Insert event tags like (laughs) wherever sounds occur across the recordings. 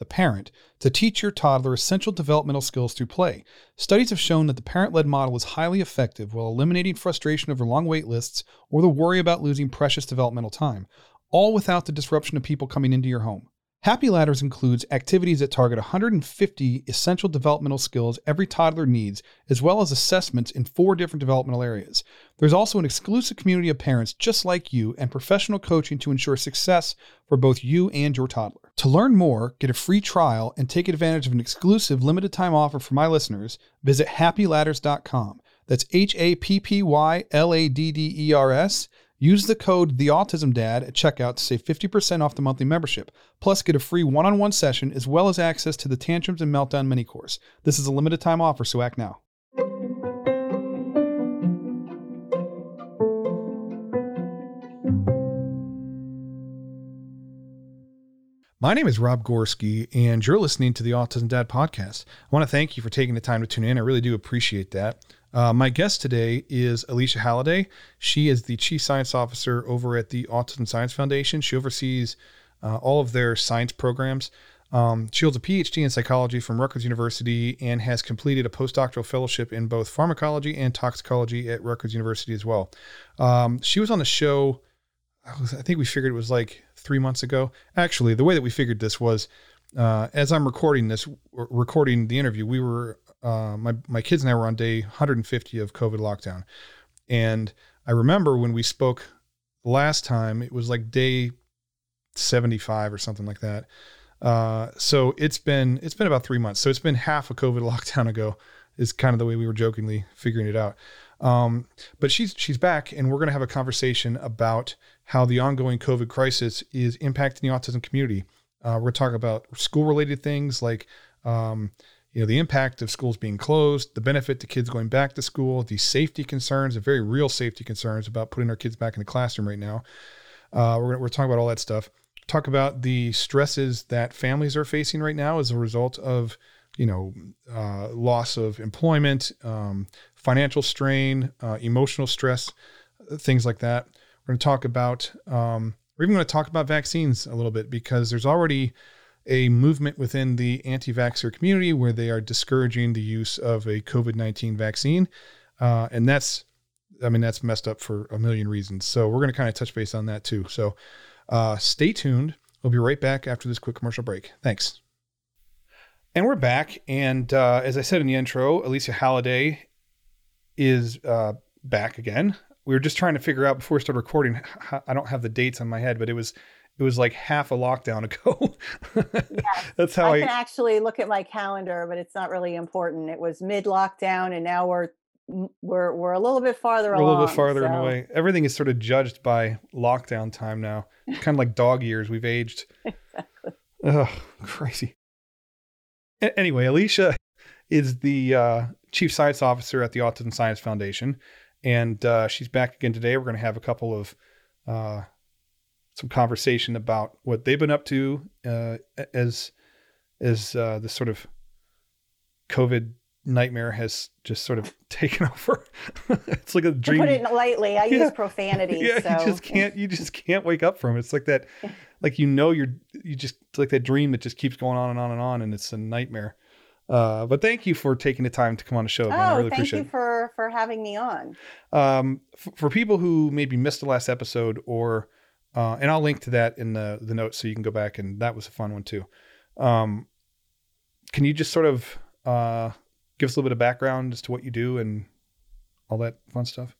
the parent, to teach your toddler essential developmental skills through play. Studies have shown that the parent led model is highly effective while eliminating frustration over long wait lists or the worry about losing precious developmental time, all without the disruption of people coming into your home. Happy Ladders includes activities that target 150 essential developmental skills every toddler needs, as well as assessments in four different developmental areas. There's also an exclusive community of parents just like you and professional coaching to ensure success for both you and your toddler. To learn more, get a free trial, and take advantage of an exclusive limited time offer for my listeners, visit happyladders.com. That's H A P P Y L A D D E R S. Use the code TheAutismDad at checkout to save 50% off the monthly membership. Plus, get a free one on one session as well as access to the Tantrums and Meltdown mini course. This is a limited time offer, so act now. My name is Rob Gorski, and you're listening to the Autism Dad podcast. I want to thank you for taking the time to tune in. I really do appreciate that. Uh, my guest today is Alycia Halladay. She is the Chief Science Officer over at the Autism Science Foundation. She oversees uh, all of their science programs. Um, she holds a PhD in psychology from Rutgers University and has completed a postdoctoral fellowship in both pharmacology and toxicology at Rutgers University as well. Um, she was on the show, I, was, I think we figured it was like three months ago. Actually, the way that we figured this was uh, as I'm recording this, recording the interview, we were uh, my my kids and I were on day 150 of COVID lockdown, and I remember when we spoke last time, it was like day 75 or something like that. Uh, so it's been it's been about three months. So it's been half a COVID (laughs) lockdown ago. Is kind of the way we were jokingly figuring it out. Um, but she's she's back, and we're going to have a conversation about how the ongoing COVID crisis is impacting the autism community. Uh, we're going to talk about school related things like um, you know the impact of schools being closed, the benefit to kids going back to school, the safety concerns, the very real safety concerns about putting our kids back in the classroom right now. Uh, we're we're talking about all that stuff. Talk about the stresses that families are facing right now as a result of you know uh, loss of employment, um, financial strain, uh, emotional stress, things like that. We're going to talk about. Um, we're even going to talk about vaccines a little bit because there's already a movement within the anti vaxxer community where they are discouraging the use of a COVID 19 vaccine. Uh, and that's, I mean, that's messed up for a million reasons. So we're going to kind of touch base on that too. So uh, stay tuned. We'll be right back after this quick commercial break. Thanks. And we're back. And uh, as I said in the intro, Alycia Halladay is uh, back again. We were just trying to figure out before we started recording. I don't have the dates on my head, but it was it was like half a lockdown (laughs) ago. That's how I, I, can actually look at my calendar, but it's not really important. It was mid lockdown, and now we're we're we're a little bit farther we're along. A little bit farther so. in a way. Everything is sort of judged by lockdown time now. It's kind of like dog years. We've aged. (laughs) exactly. Ugh, crazy. A- anyway, Alycia is the uh, chief science officer at the Autism Science Foundation, and uh, she's back again today. We're going to have a couple of uh, some conversation about what they've been up to uh, as as uh, the sort of COVID nightmare has just sort of (laughs) taken over. (laughs) it's like a dream. To put it lightly, I yeah. use profanity. (laughs) Yeah, so. you just can't. You just can't wake up from it. It's like that. like you know, you're you just it's like that dream that just keeps going on and on and on, and it's a nightmare. Uh, but thank you for taking the time to come on the show. Man. Oh, I really thank appreciate you for for having me on. Um, f- for people who maybe missed the last episode, or uh, and I'll link to that in the the notes so you can go back and that was a fun one too. Um, can you just sort of uh, give us a little bit of background as to what you do and all that fun stuff?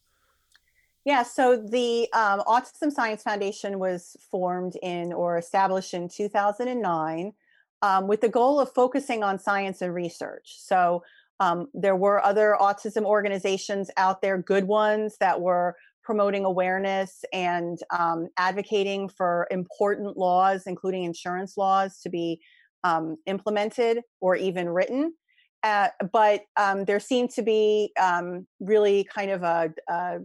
Yeah, so the um, Autism Science Foundation was formed in or established in 2009 um, with the goal of focusing on science and research. So um, there were other autism organizations out there, good ones that were promoting awareness and um, advocating for important laws, including insurance laws, to be um, implemented or even written. Uh, but um, there seemed to be um, really kind of a, a,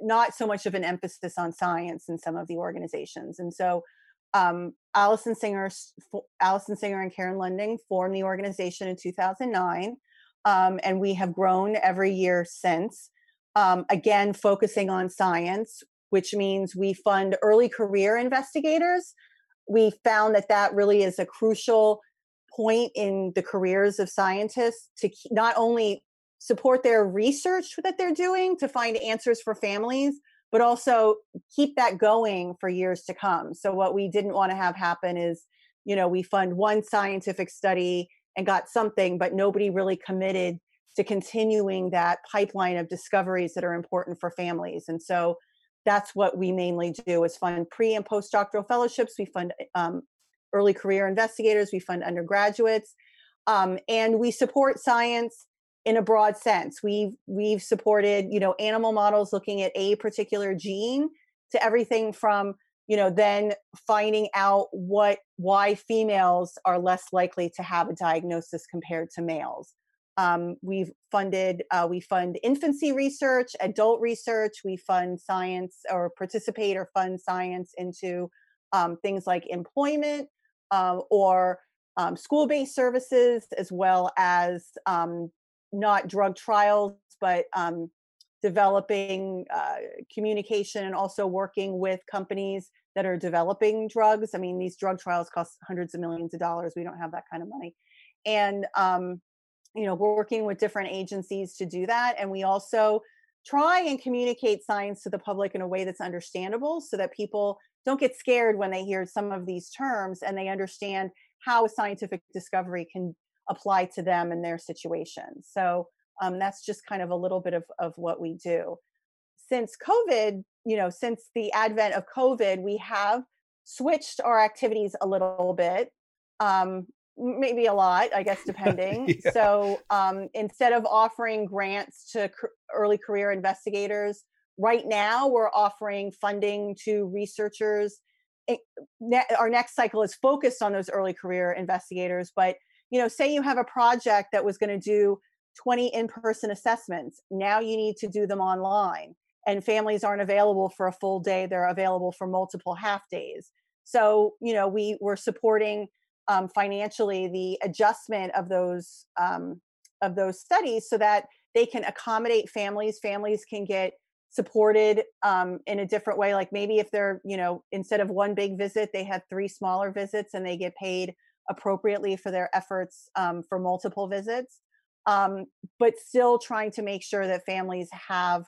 not so much of an emphasis on science in some of the organizations, and so um, Alison Singer, Alison Singer, and Karen London formed the organization in 2009, um, and we have grown every year since. Um, again, focusing on science, which means we fund early career investigators we found that that really is a crucial point in the careers of scientists to not only support their research that they're doing to find answers for families but also keep that going for years to come. So what we didn't want to have happen is you know we fund one scientific study and got something but nobody really committed to continuing that pipeline of discoveries that are important for families. And so that's what we mainly do is fund pre and postdoctoral fellowships. We fund um, early career investigators. We fund undergraduates. Um, and we support science in a broad sense. We've we've supported you know animal models looking at a particular gene to everything from you know then finding out what why females are less likely to have a diagnosis compared to males. Um, we've funded, uh, we fund infancy research, adult research, we fund science or participate or fund science into um, things like employment um, or um, school based services, as well as um, not drug trials, but um, developing uh, communication and also working with companies that are developing drugs. I mean, these drug trials cost hundreds of millions of dollars. We don't have that kind of money. And um, you know we're working with different agencies to do that and we also try and communicate science to the public in a way that's understandable so that people don't get scared when they hear some of these terms and they understand how scientific discovery can apply to them and their situation. So um, that's just kind of a little bit of, of what we do. Since covid you know since the advent of covid we have switched our activities a little bit um, maybe a lot i guess (laughs) depending. Yeah. so um, instead of offering grants to early career investigators right now we're offering funding to researchers. Our next cycle is focused on those early career investigators but you know say you have a project that was going to do 20 in-person assessments now you need to do them online and families aren't available for a full day they're available for multiple half days. So you know we we're supporting um, financially the adjustment of those um, of those studies so that they can accommodate families families can get supported um, in a different way. Like maybe if they're you know instead of one big visit they have three smaller visits and they get paid appropriately for their efforts um, for multiple visits um, but still trying to make sure that families have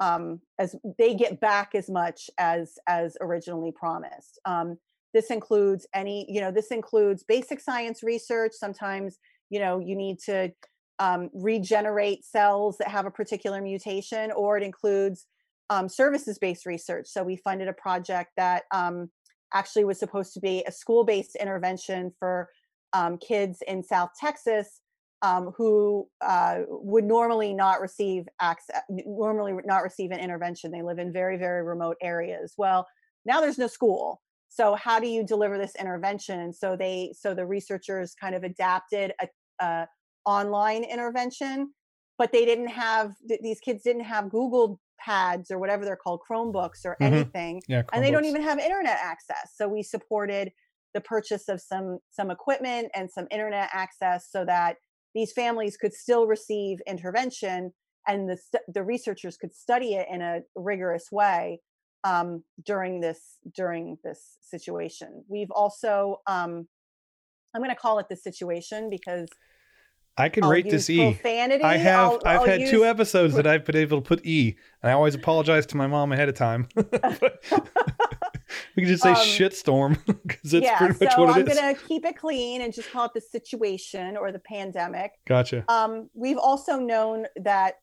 um, as they get back as much as as originally promised. Um, this includes any you know this includes basic science research. Sometimes you know you need to um, regenerate cells that have a particular mutation or it includes um, services based research. So we funded a project that um, actually was supposed to be a school based intervention for um, kids in south texas um, who uh, would normally not receive access normally not receive an intervention. They live in very very remote areas well. Now there's no school. So how do you deliver this intervention? So they so the researchers kind of adapted a, a online intervention but they didn't have these kids didn't have google pads or whatever they're called chromebooks or mm-hmm. anything yeah, and they don't even have internet access so we supported the purchase of some some equipment and some internet access so that these families could still receive intervention and the the researchers could study it in a rigorous way um, during this during this situation. We've also um, I'm going to call it the situation because I can I'll rate this E. profanity. I have I'll- I've I'll had use- two episodes that I've been able to put E, and I always apologize to my mom ahead of time. (laughs) (laughs) we can just say Um, shitstorm (laughs) because that's yeah, pretty much so what I'm it is. gonna keep it clean and just call it the situation or the pandemic. Gotcha. Um, we've also known that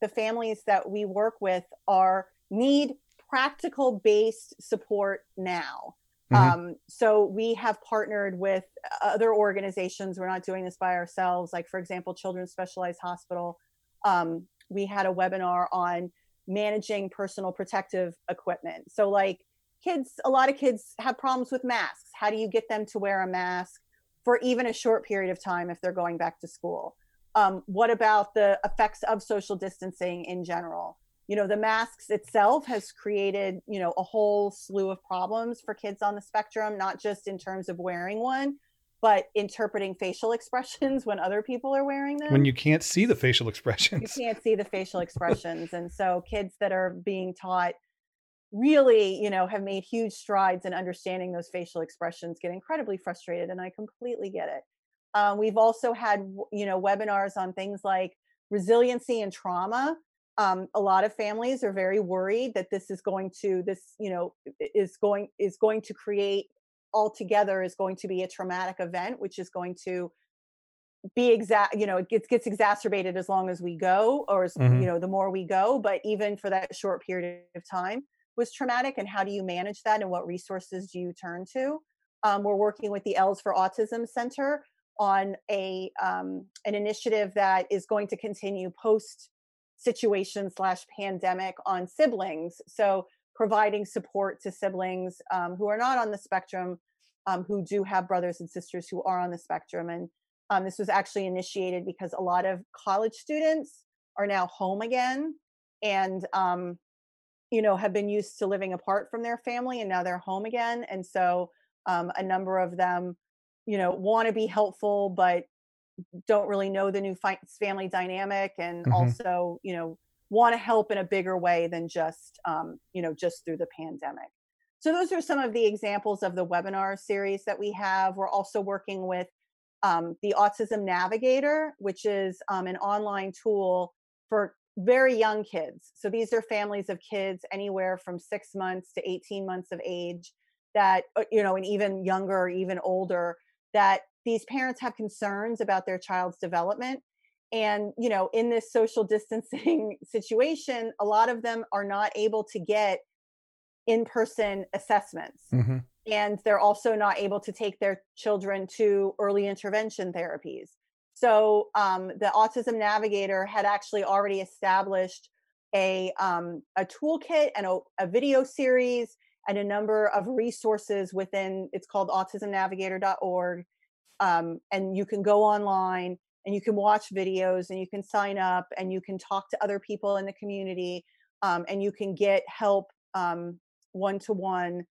the families that we work with are need practical based support now. Mhm. Um, so we have partnered with other organizations. We're not doing this by ourselves. Like for example, Children's Specialized Hospital. Um, we had a webinar on managing personal protective equipment. So like kids, a lot of kids have problems with masks. How do you get them to wear a mask for even a short period of time if they're going back to school? um, what about the effects of social distancing in general you know the masks itself has created you know a whole slew of problems for kids on the spectrum not just in terms of wearing one but interpreting facial (laughs) expressions when other people are wearing them. When you can't see the facial expressions. you can't see the facial expressions. And so kids that are being taught really you know have made huge strides in understanding those facial expressions get incredibly frustrated and i completely get it. Um, we've also had you know webinars on things like resiliency and trauma um, a lot of families are very worried that this is going to this you know is going is going to create altogether is going to be a traumatic event which is going to be exact you know it gets gets exacerbated as long as we go or as Mhm. you know the more we go but even for that short period of time was traumatic and how do you manage that and what resources do you turn to um, we're working with the els for autism center on a um, an initiative that is going to continue post situation slash pandemic on siblings so providing support to siblings um, who are not on the spectrum um, who do have brothers and sisters who are on the spectrum and um, this was actually initiated because a lot of college students are now home again and um, you know have been used to living apart from their family and now they're home again and so um, a number of them you know want to be helpful but don't really know the new fi- family dynamic and Mhm. also you know want to help in a bigger way than just um, you know just through the pandemic. So those are some of the examples of the webinar series that we have. We're also working with um, the autism navigator which is um, an online tool for very young kids. So these are families of kids anywhere from six months to 18 months of age that uh, you know and even younger or even older that these parents have concerns about their child's development and you know in this social distancing (laughs) situation a lot of them are not able to get in-person assessments hmm and they're also not able to take their children to early intervention therapies. So um, the Autism Navigator had actually already established a um, a toolkit and a, a video series and a number of resources within. It's called autismnavigator.org, um, and you can go online and you can watch videos and you can sign up and you can talk to other people in the community um, and you can get help one to one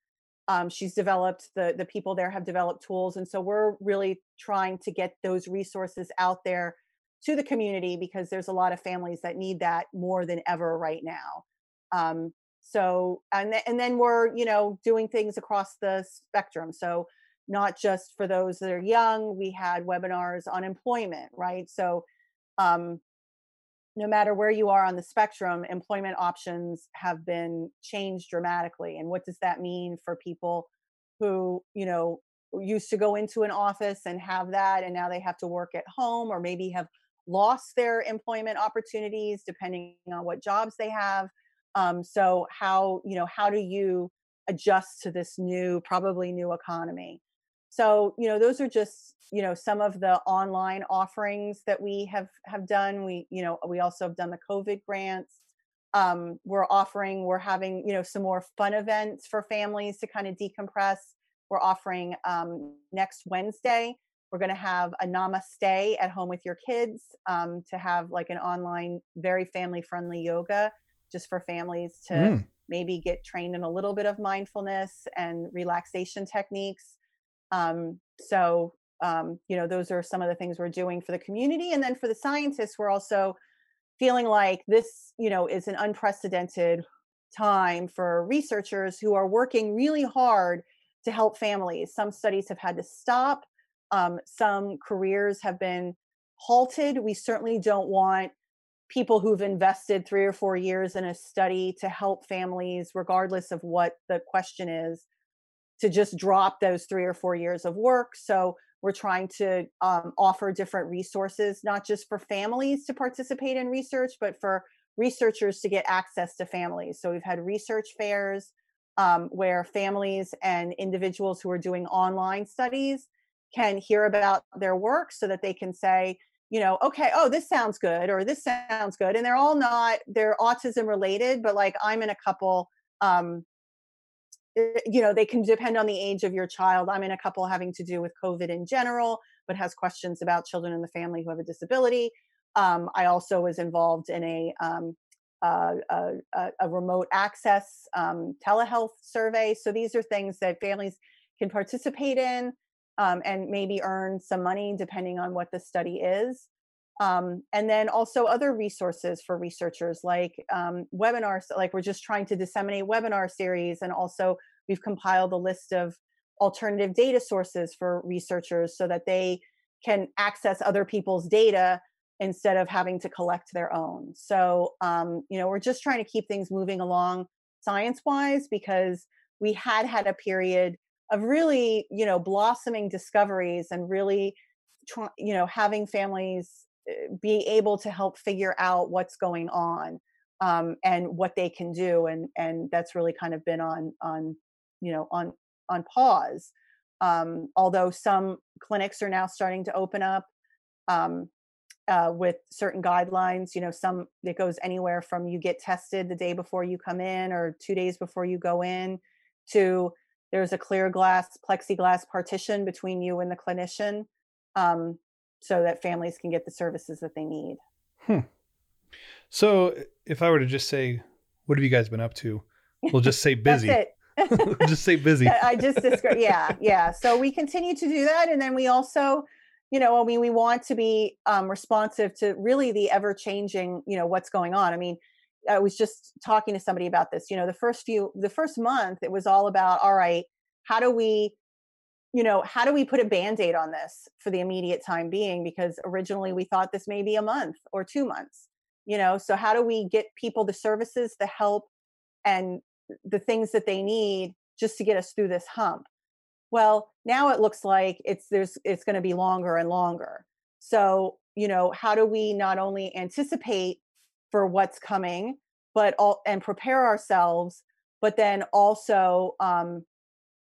she's developed the the people there have developed tools and so we're really trying to get those resources out there to the community because there's a lot of families that need that more than ever right now. Um, so and, th- and then we're you know doing things across the spectrum. So not just for those that are young we had webinars on employment right so um, no matter where you are on the spectrum, employment options have been changed dramatically. And what does that mean for people who, you know, used to go into an office and have that, and now they have to work at home or maybe have lost their employment opportunities depending on what jobs they have. Um, so how, you know, how do you adjust to this new, probably new economy? So, you know, those are just you know some of the online offerings that we have have done. We you know we also have done the covid grants. Um, we're offering we're having you know some more fun events for families to kind of decompress. We're offering um, next wednesday we're going to have a namaste at home with your kids um, to have like an online very family friendly yoga just for families to Mm. maybe get trained in a little bit of mindfulness and relaxation techniques um, so um, you know those are some of the things we're doing for the community and then for the scientists we're also feeling like this you know is an unprecedented time for researchers who are working really hard to help families some studies have had to stop um, some careers have been halted. We certainly don't want people who've invested three or four years in a study to help families, regardless of what the question is, to just drop those three or four years of work. So we're trying to um, offer different resources, not just for families to participate in research, but for researchers to get access to families. So we've had research fairs um, where families and individuals who are doing online studies can hear about their work so that they can say, you know, okay, oh, this sounds good, or this sounds good. And they're all not, they're autism related, but like I'm in a couple, um, you know, they can depend on the age of your child. I'm in a couple having to do with COVID in general, but has questions about children in the family who have a disability. Um, I also was involved in a, um, uh, a, a, remote access um, telehealth survey. So these are things that families can participate in um, and maybe earn some money depending on what the study is. Um, and then also other resources for researchers like um, webinars, like we're just trying to disseminate webinar series. And also we've compiled a list of alternative data sources for researchers so that they can access other people's data instead of having to collect their own. So, um, you know, we're just trying to keep things moving along science wise because we had had a period of really you know blossoming discoveries and really you know having families be able to help figure out what's going on um, and what they can do and and that's really kind of been on on you know on on pause. Um, although some clinics are now starting to open up um, uh, with certain guidelines you know some it goes anywhere from you get tested the day before you come in or two days before you go in to there's a clear glass plexiglass partition between you and the clinician. Um, so that families can get the services that they need. Hmm. so if i were to just say what have you guys been up to? We'll just say (laughs) busy. (laughs) just say busy. (laughs) I just described yeah yeah. So we continue to do that and then we also you know i mean we want to be um, responsive to really the ever changing you know what's going on. I mean I was just talking to somebody about this. You know, the first few, the first month, it was all about, all right, how do we, you know, how do we put a band aid on this for the immediate time being? Because originally we thought this may be a month or two months, you know, so how do we get people the services, the help, and the things that they need just to get us through this hump? Well, now it looks like it's there's it's going to be longer and longer. So, you know, how do we not only anticipate for what's coming but all and prepare ourselves but then also um,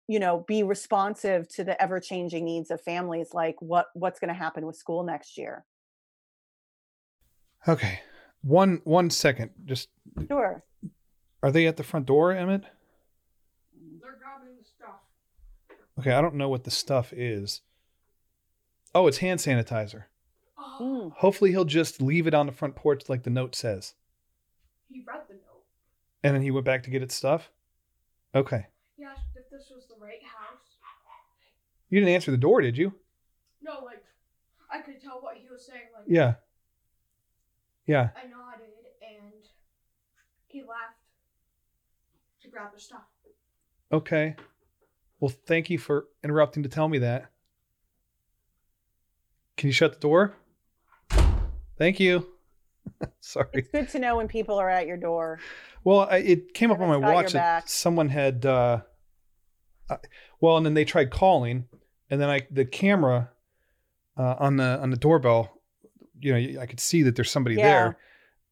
you know be responsive to the ever changing needs of families like what what's going to happen with school next year okay one one second just sure are they at the front door emmett they're grabbing the stuff okay i don't know what the stuff is oh it's hand sanitizer Mm. Hopefully, he'll just leave it on the front porch like the note says. He read the note. And then he went back to get his stuff? Okay. He asked if this was the right house. You didn't answer the door, did you? No, like, I could tell what he was saying. Like, yeah. Yeah. I nodded and he left to grab the stuff. Okay. Well, thank you for interrupting to tell me that. Can you shut the door? Thank you. (laughs) Sorry. It's good to know when people are at your door. Well, I, it came up on my watch that someone had. Uh, well, and then they tried calling, and then I the camera uh, on the on the doorbell. You know, I could see that there's somebody yeah. there,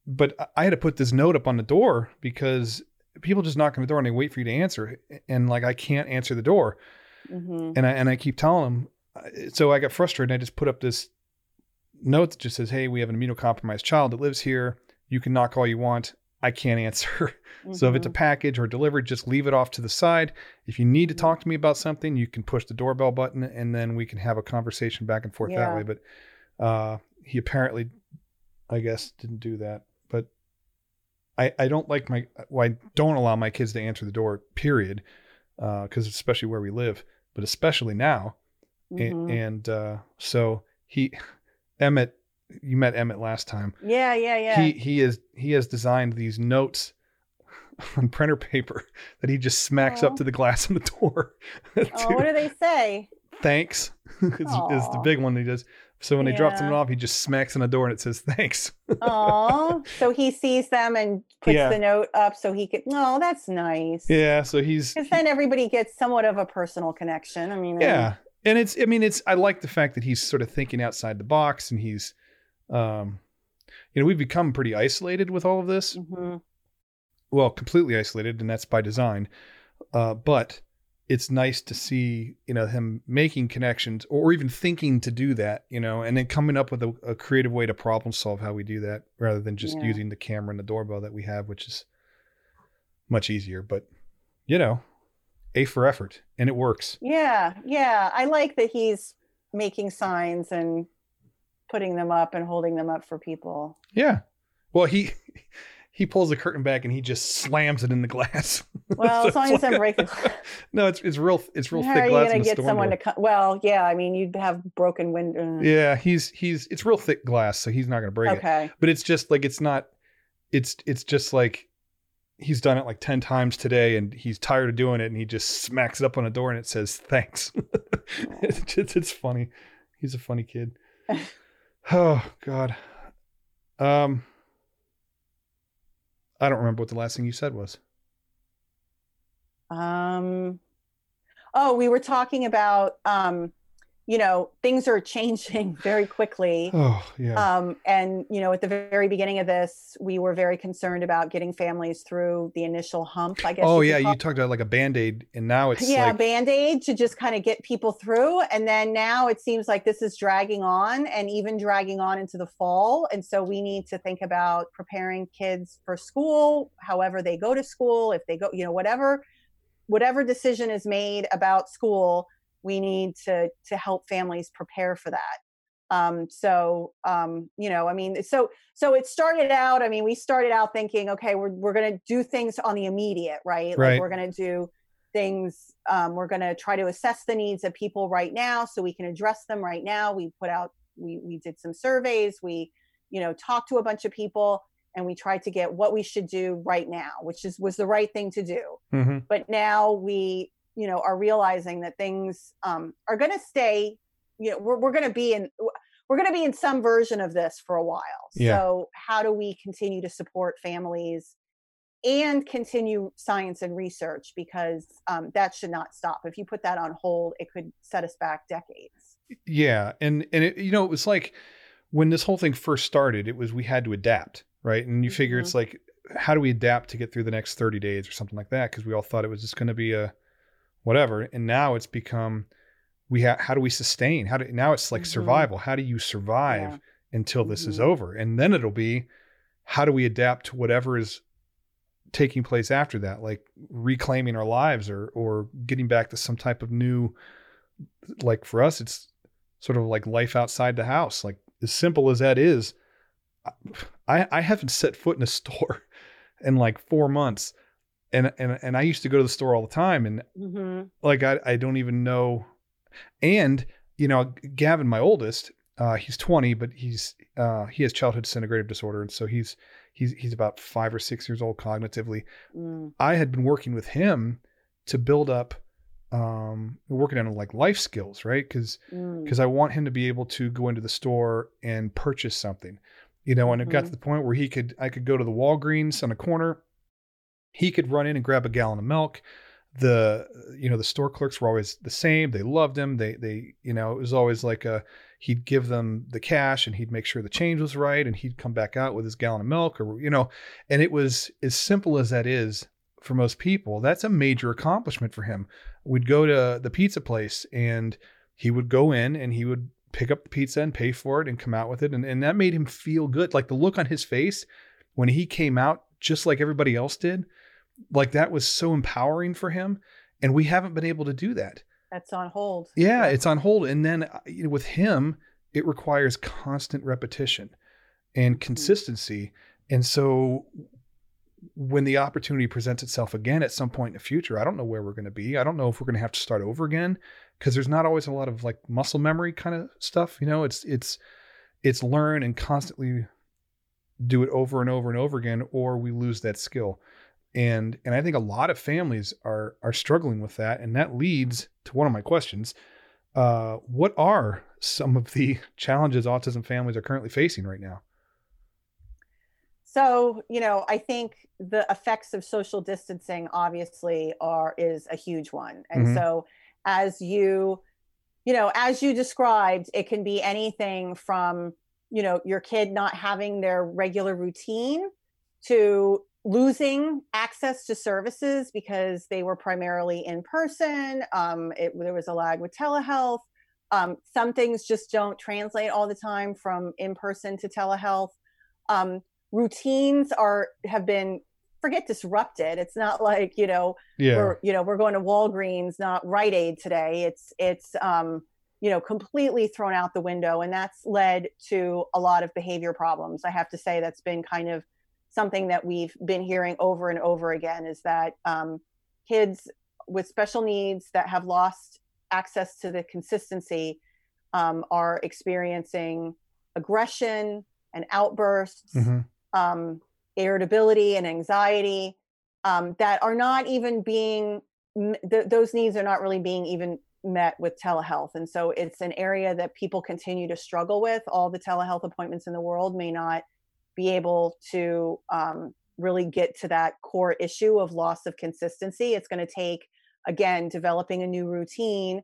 but I had to put this note up on the door because people just knock on the door and they wait for you to answer, and like I can't answer the door, mm-hmm. and I and I keep telling them. Uh, so I got frustrated. and I just put up this note that just says, "Hey, we have an immunocompromised child that lives here. You can knock all you want. I can't answer." Mm-hmm. (laughs) So if it's a mm-hmm. package or delivered, just leave it off to the side. If you need to mm-hmm. talk to me about something, you can push the doorbell button, and then we can have a conversation back and forth yeah. that way. But uh, he apparently, I guess, didn't do that. But I I don't like my well, I don't allow my kids to answer the door. Period. Because uh, especially where we live, but especially now, mm-hmm. and, and uh, so he (laughs) Emmett, you met Emmett last time. Yeah, yeah, yeah. He he is he has designed these notes (laughs) on printer paper (laughs) that he just smacks up to the glass on the door. (laughs) oh, what do they say? Thanks is, is, the big one he does. So when they drop something Yeah. off, he just smacks on the door and it says thanks. Oh, so he sees them and puts Yeah. the note up so he could. Oh, that's nice. yeah. So he's Because then everybody gets somewhat of a personal connection. I mean, yeah. And it's I mean it's I like the fact that he's sort of thinking outside the box and he's um you know, we've become pretty isolated with all of this. mhm. well, completely isolated, and that's by design. Uh, but it's nice to see, you know, him making connections or even thinking to do that, you know, and then coming up with a, a creative way to problem solve how we do that rather than just Yeah. using the camera and the doorbell that we have, which is much easier. But, you know, A for effort, and it works. Yeah, yeah. I like that he's making signs and putting them up and holding them up for people. Yeah. Well, he. (laughs) He pulls the curtain back and he just slams it in the glass. (laughs) Well, So as long as I'm like- breaking. (laughs) No, it's it's real. It's real How thick are you glass. Gonna get someone door. to come? Well, yeah. I mean, you'd have broken window. Uh. Yeah, he's he's it's real thick glass, so he's not going to break it. Okay. But it's just like it's not. It's it's just like he's done it like ten times today, and he's tired of doing it, and he just smacks it up on a door, and it says thanks. it's it's funny. He's a funny kid. Oh God. Um. I don't remember what the last thing you said was. Um, oh, we were talking about, um, you know, things are (laughs) changing very quickly. Oh yeah. Um, and, you know, at the very beginning of this, we were very concerned about getting families through the initial hump, I guess. oh could yeah, you talked about like a band aid, and now it's yeah like band-aid to just kind of get people through and then now it seems like this is dragging on and even dragging on into the fall and so we need to think about preparing kids for school however they go to school if they go you know whatever whatever decision is made about school we need to to help families prepare for that um so um you know i mean so so it started out i mean we started out thinking okay we're, we're going to do things on the immediate right Right. like we're going to do things um, we're going to try to assess the needs of people right now so we can address them right now we put out we we did some surveys we you know talked to a bunch of people and we tried to get what we should do right now which is was the right thing to do Mhm. but now we you know are realizing that things um, are going to stay you know we're, we're going to be in we're going to be in some version of this for a while Yeah. so how do we continue to support families and continue science and research because um, that should not stop if you put that on hold it could set us back decades Yeah, and and it, you know it was like when this whole thing first started, it was we had to adapt, right? And you figure Mhm. it's like how do we adapt to get through the next 30 days or something like that because we all thought it was just going to be a whatever, and now it's become we ha- how do we sustain? How do now it's like Mhm. survival. How do you survive Yeah. until this is Mhm. over? And then it'll be how do we adapt to whatever is taking place after that like reclaiming our lives or or getting back to some type of new like for us it's sort of like life outside the house like as simple as that is i i haven't set foot in a store (laughs) in like four months and and and i used to go to the store all the time and mm-hmm. like i, I don't even know and you know gavin my oldest uh, he's 20 but he's uh, he has childhood disintegrative disorder and so he's he's he's about five or six years old cognitively mm, I had been working with him to build up um working on like life skills, right? Mm, because I want him to be able to go into the store and purchase something. You know, and it got to the point where he could I could go to the Walgreens on a corner. He could run in and grab a gallon of milk. The you know, the store clerks were always the same. They loved him. They they you know, it was always like a he'd give them the cash and he'd make sure the change was right and he'd come back out with his gallon of milk or you know, and it was as simple as that is for most people, that's a major accomplishment for him. We'd go to the pizza place and he would go in and he would pick up the pizza and pay for it and come out with it. And, and that made him feel good. Like the look on his face when he came out, just like everybody else did, like that was so empowering for him. And we haven't been able to do that. that's on hold Yeah, it's on hold. And then uh, you know, with him, it requires constant repetition and consistency. And so when the opportunity presents itself again at some point in the future, I don't know where we're going to be. I don't know if we're going to have to start over again because there's not always a lot of like muscle memory kind of stuff. You know, it's it's it's learn and constantly do it over and over and over again, or we lose that skill. And and I think a lot of families are are struggling with that, and that leads to one of my questions. Uh, what are some of the (laughs) challenges autism families are currently facing right now? So, you know, I think the effects of social distancing obviously are is a huge one. And Mhm. so as you you know, as you described, it can be anything from, you know, your kid not having their regular routine to losing access to services because they were primarily in person. Um, it, there was a lag with telehealth. Um, some things just don't translate all the time from in person to telehealth. Um, routines are have been forget disrupted. It's not like you know Yeah. we're you know we're going to Walgreens, not Rite Aid today. It's it's um, you know completely thrown out the window, and that's led to a lot of behavior problems. I have to say that's been kind of something that we've been hearing over and over again is that um, kids with special needs that have lost access to the consistency um, are experiencing aggression and outbursts Mhm. um, irritability and anxiety um, that are not even being th- those needs are not really being even met with telehealth and so it's an area that people continue to struggle with all the telehealth appointments in the world may not be able to um, really get to that core issue of loss of consistency it's going to take again developing a new routine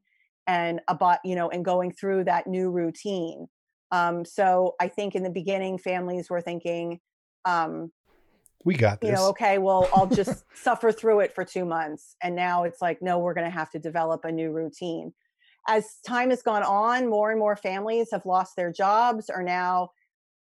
and about you know and going through that new routine um, so i think in the beginning families were thinking um, We got this. you know, okay, well, I'll just (laughs) suffer through it for two months. And now it's like, no, we're going to have to develop a new routine. As time has gone on, more and more families have lost their jobs, are now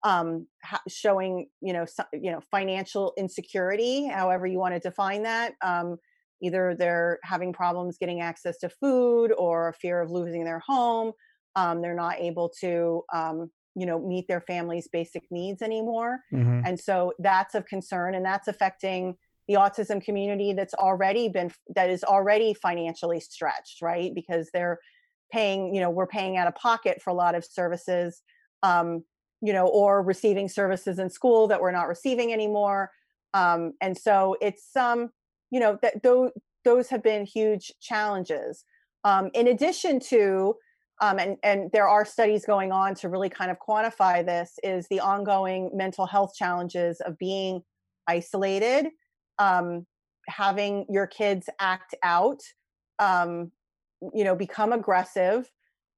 um, showing, you know, so, you know, financial insecurity, however you want to define that. Um, either they're having problems getting access to food or a fear of losing their home. Um, they're not able to, um, you know, meet their family's basic needs anymore. Mhm. And so that's of concern, and that's affecting the autism community that's already been that is already financially stretched, right? Because they're paying, you know, we're paying out of pocket for a lot of services, um, you know, or receiving services in school that we're not receiving anymore. Um, and so it's um, you know, that those those have been huge challenges. Um, in addition to um, and, and there are studies going on to really kind of quantify this is the ongoing mental health challenges of being isolated um, having your kids act out um, you know become aggressive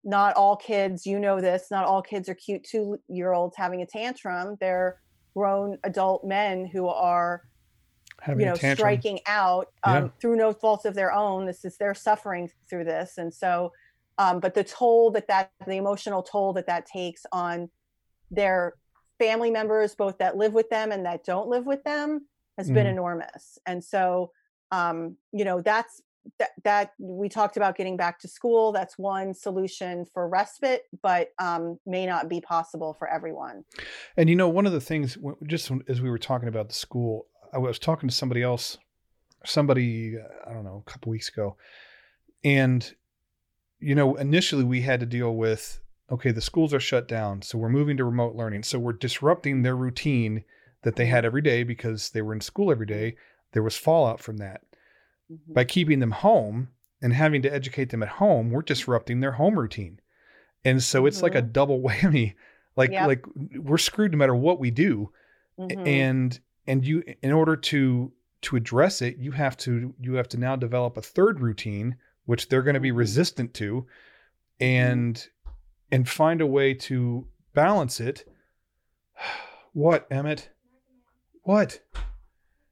not all kids you know this not all kids are cute two year olds having a tantrum. They're grown adult men who are Having you know striking out um, Yeah. through no fault of their own. This is they're suffering through this. And so um, but the toll that that the emotional toll that that takes on their family members both that live with them and that don't live with them has been Mhm. enormous. And so um, you know that's that, that we talked about getting back to school that's one solution for respite but um, may not be possible for everyone And you know, one of the things, just as we were talking about the school, I was talking to somebody else, somebody, I don't know, a couple weeks ago. And, you know, initially we had to deal with, okay, the schools are shut down. So we're moving to remote learning. So we're disrupting their routine that they had every day because they were in school every day. There was fallout from that. Mhm. By keeping them home and having to educate them at home, we're disrupting their home routine. And so it's like a double (laughs) whammy. Like Yep. like we're screwed no matter what we do Mhm. and and you in order to to address it you have to you have to now develop a third routine which they're going to be Mhm. resistant to and and find a way to balance it (sighs) what emmett what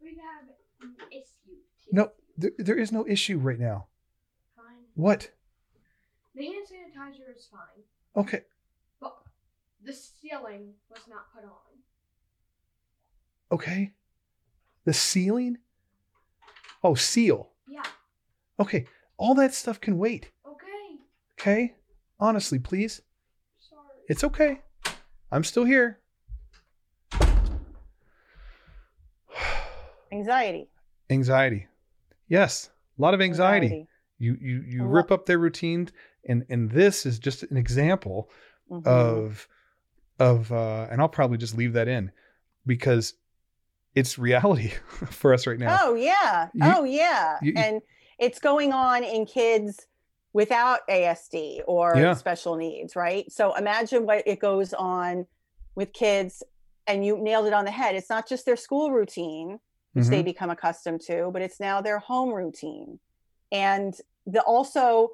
We have an issue. no there, there is no issue right now Fine. what The hand sanitizer is fine, okay but the sealing was not put on. okay the ceiling oh seal Yeah. okay all that stuff can wait Okay. okay honestly please Sorry. It's okay. I'm still here. anxiety Anxiety. Yes, a lot of anxiety. You you you rip up their routine and and this is just an example Mhm. of of uh and I'll probably just leave that in because it's reality (laughs) for us right now. Oh yeah. You- oh yeah. you- and it's going on in kids without ASD or Yeah. special needs, right? So imagine what it goes on with kids and you nailed it on the head. It's not just their school routine, which they Mhm. become accustomed to, but it's now their home routine. And the also,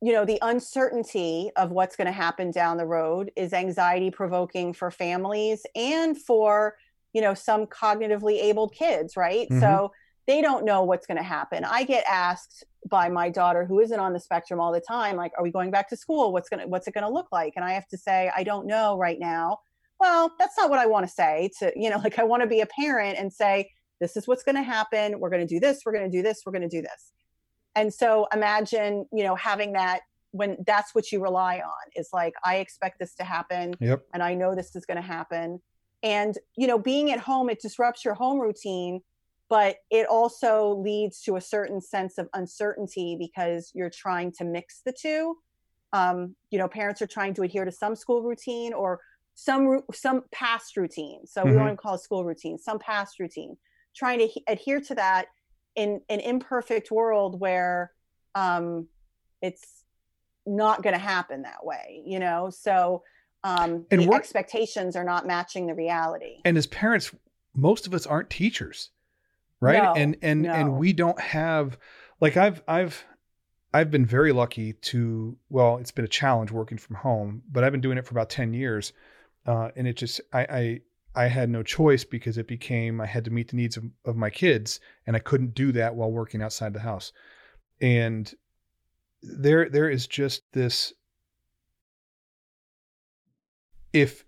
you know, the uncertainty of what's going to happen down the road is anxiety provoking for families and for, you know, some cognitively abled kids, right? Mhm. So they don't know what's going to happen. I get asked by my daughter who isn't on the spectrum all the time like are we going back to school? What's going to what's it going to look like? And I have to say I don't know right now. Well, that's not what I want to say to, you know, (laughs) like I want to be a parent and say this is what's going to happen. We're going to do this, we're going to do this, we're going to do this. And so imagine, you know, having that when that's what you rely on is like I expect this to happen Yep. and I know this is going to happen. And, you know, being at home, it disrupts your home routine, but it also leads to a certain sense of uncertainty because you're trying to mix the two. Um, you know, parents are trying to adhere to some school routine or some some past routine. So we Mhm. don't even call it school routine, some past routine. Trying to he- adhere to that in an imperfect world where um, it's not going to happen that way, you know? So um, And the expectations are not matching the reality. and as parents most of us aren't teachers right No, and and no. and we don't have like i've i've i've been very lucky to well it's been a challenge working from home but i've been doing it for about 10 years uh, and it just i i I had no choice because it became I had to meet the needs of, of my kids and I couldn't do that while working outside the house. And there there is just this if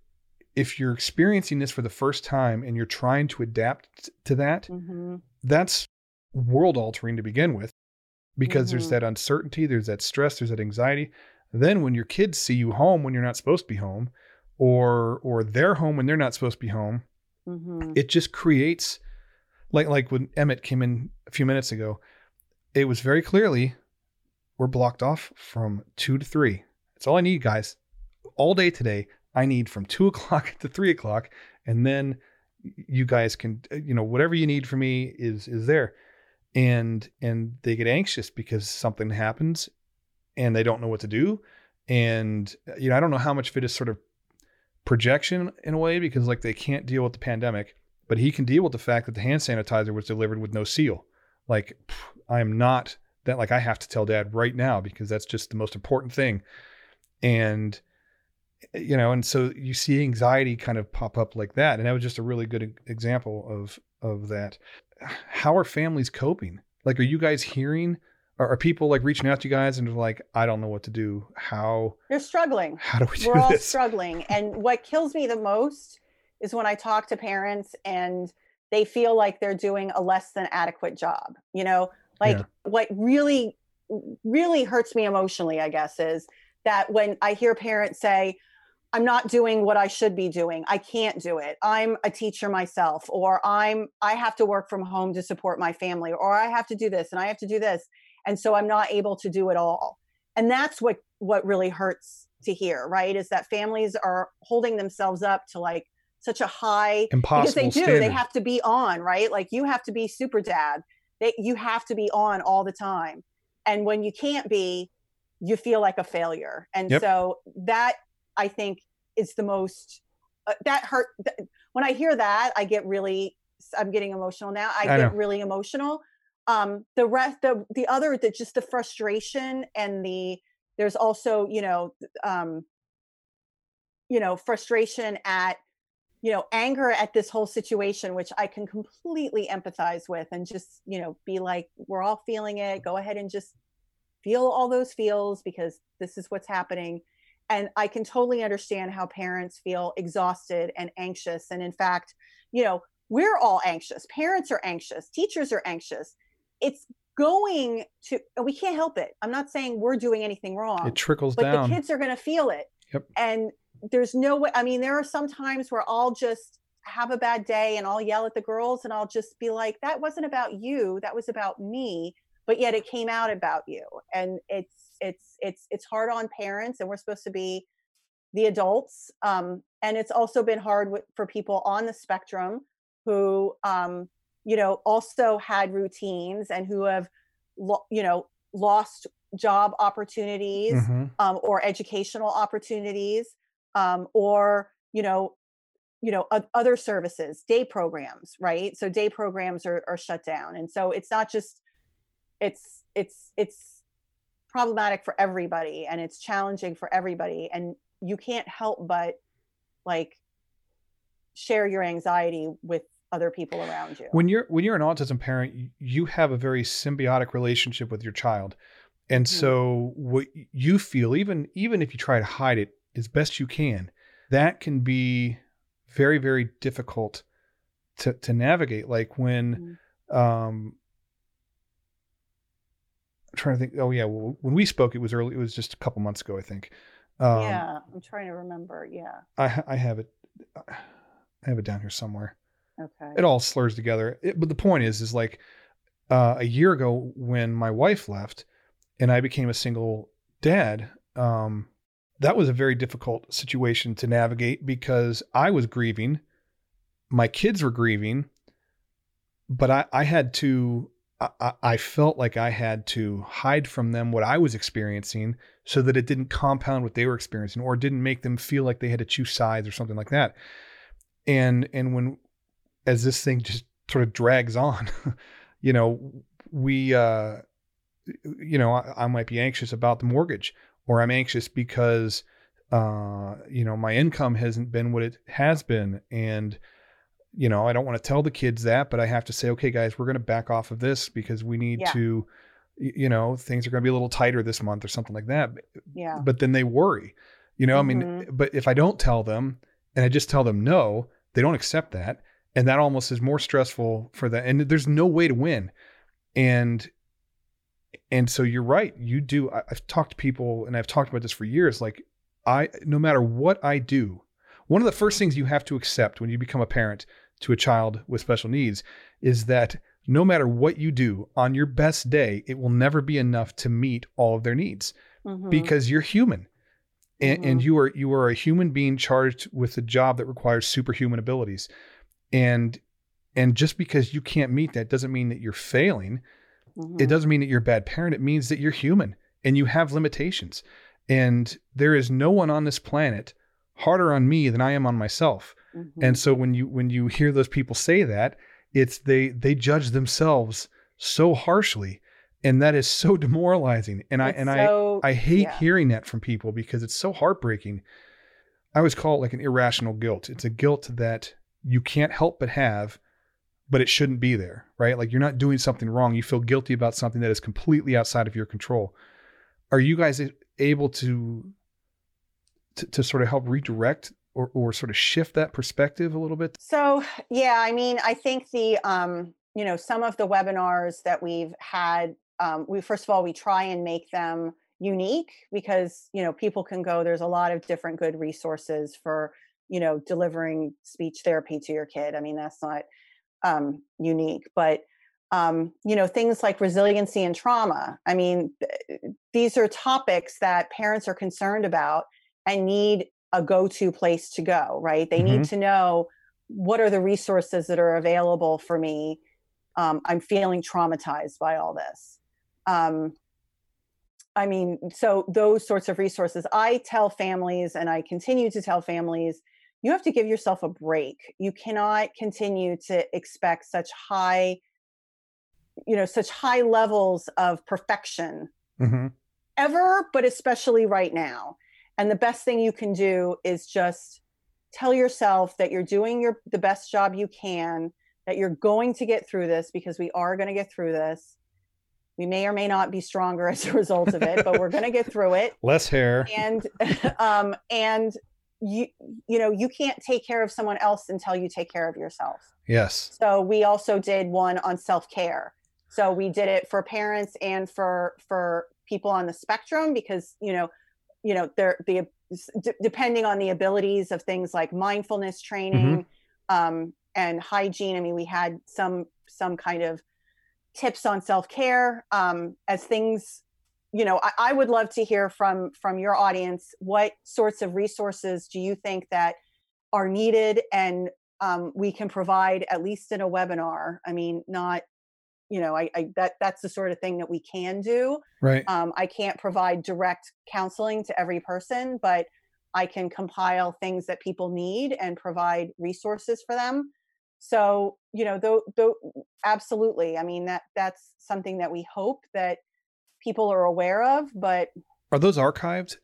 if you're experiencing this for the first time and you're trying to adapt to that, hmm that's world altering to begin with because there's Mhm. that uncertainty, there's that stress, there's that anxiety. Then when your kids see you home when you're not supposed to be home or or they're home when they're not supposed to be home, hmm it just creates like like when Emmett came in a few minutes ago, it was very clearly we're blocked off from two to three. That's all I need, guys. All day today, I need from two (laughs) o'clock to three o'clock, and then you guys can you know whatever you need from me is is there. And and they get anxious because something happens and they don't know what to do. And you know, I don't know how much of it is sort of projection in a way because like they can't deal with the pandemic, but he can deal with the fact that the hand sanitizer was delivered with no seal. Like I am not that like I have to tell dad right now because that's just the most important thing. And you know, and so you see anxiety kind of pop up like that. And that was just a really good example of of that. How are families coping? Like are you guys hearing are, people like reaching out to you guys and like, I don't know what to do. How They're struggling. how do we do We're all this? struggling. And what kills me the most is when I talk to parents and they feel like they're doing a less than adequate job. You know, like Yeah. what really, really hurts me emotionally, I guess, is that when I hear parents say, I'm not doing what I should be doing. I can't do it. I'm a teacher myself or I'm I have to work from home to support my family or I have to do this and I have to do this and so I'm not able to do it all. And that's what what really hurts to hear, right? Is that families are holding themselves up to like such a high Impossible because they do standard. they have to be on right like you have to be super dad they you have to be on all the time and when you can't be you feel like a failure and Yep. so that i think is the most uh, that hurt th- when i hear that i get really i'm getting emotional now i, I get know. really emotional um the rest the the other the just the frustration and the there's also you know um you know frustration at you know anger at this whole situation which i can completely empathize with and just you know be like we're all feeling it. Go ahead and just feel all those feels because this is what's happening. And i can totally understand how parents feel exhausted and anxious. And in fact you know we're all anxious. Parents are anxious. Teachers are anxious it's going to we can't help it. I'm not saying we're doing anything wrong it trickles but down. the kids are going to feel it. Yep. and there's no way i mean there are some times where i'll just have a bad day and i'll yell at the girls and i'll just be like that wasn't about you. That was about me. But yet it came out about you. And it's it's it's it's hard on parents and we're supposed to be the adults. Um, and it's also been hard with, for people on the spectrum who um, you know also had routines and who have lo- you know lost job opportunities Mhm. um, or educational opportunities um, or you know you know o- other services day programs right so day programs are, are shut down and so it's not just it's it's it's problematic for everybody and it's challenging for everybody and you can't help but like share your anxiety with other people around you. When you're when you're an autism parent you have a very symbiotic relationship with your child. And Mhm. so what you feel even even if you try to hide it as best you can that can be very very difficult to to navigate. Like when um I'm trying to think oh yeah well, when we spoke it was early it was just a couple months ago i think. Um yeah i'm trying to remember yeah. I i have it i have it down here somewhere okay it all slurs together. It, but the point is, is like uh, a year ago when my wife left and I became a single dad, um, that was a very difficult situation to navigate because I was grieving, my kids were grieving, but I, I had to. I- I, I felt like I had to hide from them what I was experiencing so that it didn't compound what they were experiencing or didn't make them feel like they had to choose sides or something like that. And and when as this thing just sort of drags on, (laughs) you know, we, uh, you know, I, I might be anxious about the mortgage, or I'm anxious because, uh, you know, my income hasn't been what it has been, and you know, I don't want to tell the kids that, but I have to say, okay, guys, we're going to back off of this because we need Yeah. to, you know, things are going to be a little tighter this month or something like that. yeah But then they worry, you know. I mean, Mhm. but if I don't tell them and I just tell them no, they don't accept that, and that almost is more stressful for them. And there's no way to win. And and so you're right. You do. I, I've talked to people, and I've talked about this for years. Like I, no matter what I do, one of the first things you have to accept when you become a parent to a child with special needs is that no matter what you do on your best day, it will never be enough to meet all of their needs Mhm. because you're human and, and Mhm. you are you are a human being charged with a job that requires superhuman abilities and and just because you can't meet that doesn't mean that you're failing Mhm. it doesn't mean that you're a bad parent it means that you're human and you have limitations and there is no one on this planet harder on me than i am on myself Mhm. and so when you when you hear those people say that it's they they judge themselves so harshly and that is so (laughs) demoralizing and i It's and i I hate yeah. hearing that from people because it's so heartbreaking. I always call it like an irrational guilt. It's a guilt that you can't help but have, but it shouldn't be there, right? Like you're not doing something wrong. You feel guilty about something that is completely outside of your control. Are you guys able to to, to sort of help redirect or, or sort of shift that perspective a little bit? So yeah, I mean, I think the um, you know some of the webinars that we've had, um, we first of all we try and make them unique because you know people can go. There's a lot of different good resources for you know delivering speech therapy to your kid. I mean, that's not um, unique, but um, you know things like resiliency and trauma. I mean, th- these are topics that parents are concerned about and need a go-to place to go. Right? They need to know what are the resources that are available for me um, i'm feeling traumatized by all this um, i mean so those sorts of resources i tell families and i continue to tell families you have to give yourself a break you cannot continue to expect such high you know such high levels of perfection Mm-hmm. ever, but especially right now. And the best thing you can do is just tell yourself that you're doing your the best job you can, that you're going to get through this because we are going to get through this. We may or may not be stronger (laughs) as a result of it, but we're going to get through it. (laughs) Less hair. And (laughs) um and you you know, you can't take care of someone else until you take care of yourself. Yes. So we also did one on self-care. So we did it for parents and for for people on the spectrum because you know, you know, they're the d- depending on the abilities of things like mindfulness training um, and hygiene. I mean, we had some some kind of tips on self-care um, as things you know I, I would love to hear from from your audience what sorts of resources do you think that are needed and um, we can provide at least in a webinar? I mean not you know I, I that that's the sort of thing that we can do. Right. Um, i can't provide direct counseling to every person but i can compile things that people need and provide resources for them. So you know though though absolutely. I mean that that's something that we hope that people are aware of but are those archived?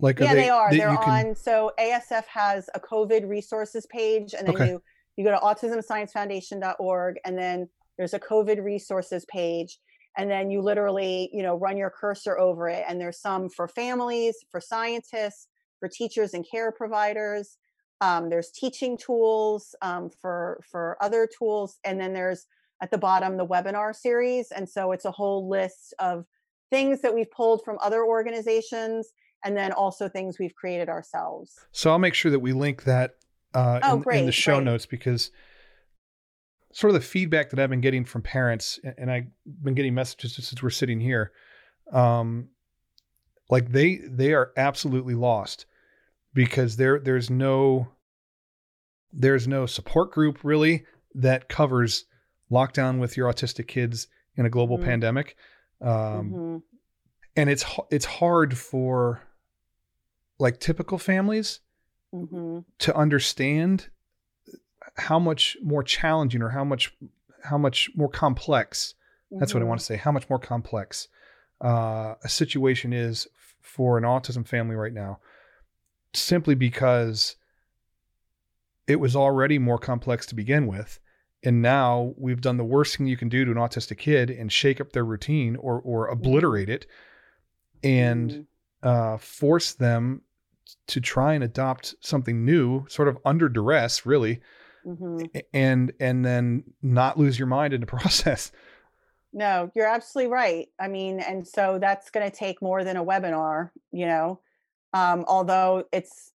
Like yeah they, they are. they're can... on so asf has a covid resources page and then okay. you you go to autismsciencefoundation.org and then there's a covid resources page and then you literally you know run your cursor over it and there's some for families for scientists for teachers and care providers. Um, there's teaching tools um, for for other tools and then there's at the bottom the webinar series and so it's a whole list of things that we've pulled from other organizations and then also things we've created ourselves so i'll make sure that we link that uh, oh, in, great, in the show great. notes because sort of the feedback that I've been getting from parents, and I've been getting messages as we're sitting here, um, like they they are absolutely lost because there there's no there's no support group really that covers lockdown with your autistic kids in a global mm-hmm. pandemic, um, mm-hmm. and it's it's hard for like typical families mm-hmm. to understand how much more challenging or how much how much more complex that's mm-hmm. what i want to say how much more complex uh, a situation is for an autism family right now simply because it was already more complex to begin with and now we've done the worst thing you can do to an autistic kid and shake up their routine or or obliterate it and mm-hmm. uh, force them to try and adopt something new, sort of under duress, really, mm-hmm. and and then not lose your mind in the (laughs) process. No, you're absolutely right. I mean, and so that's going to take more than a webinar, you know. Um, although it's,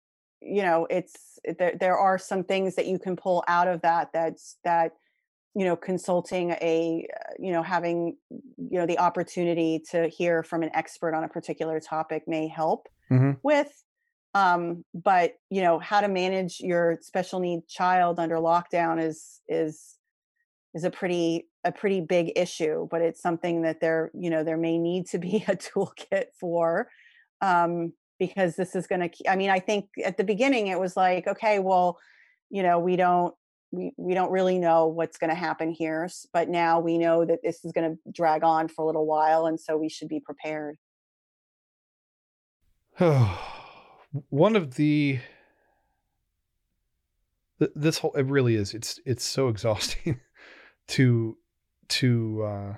you know, it's there. There are some things that you can pull out of that. That's that, you know, consulting a, uh, you know, having, you know, the opportunity to hear from an expert on a particular topic may help mm-hmm. with um, but you know how to manage your special need child under lockdown is is is a pretty a pretty big issue but it's something that there you know there may need to be (laughs) a toolkit for um, because this is going to i mean i think at the beginning it was like okay well you know we don't we, we don't really know what's going to happen here but now we know that this is going to drag on for a little while and so we should be prepared. (sighs) One of the this whole it really is it's it's so exhausting (laughs) to to uh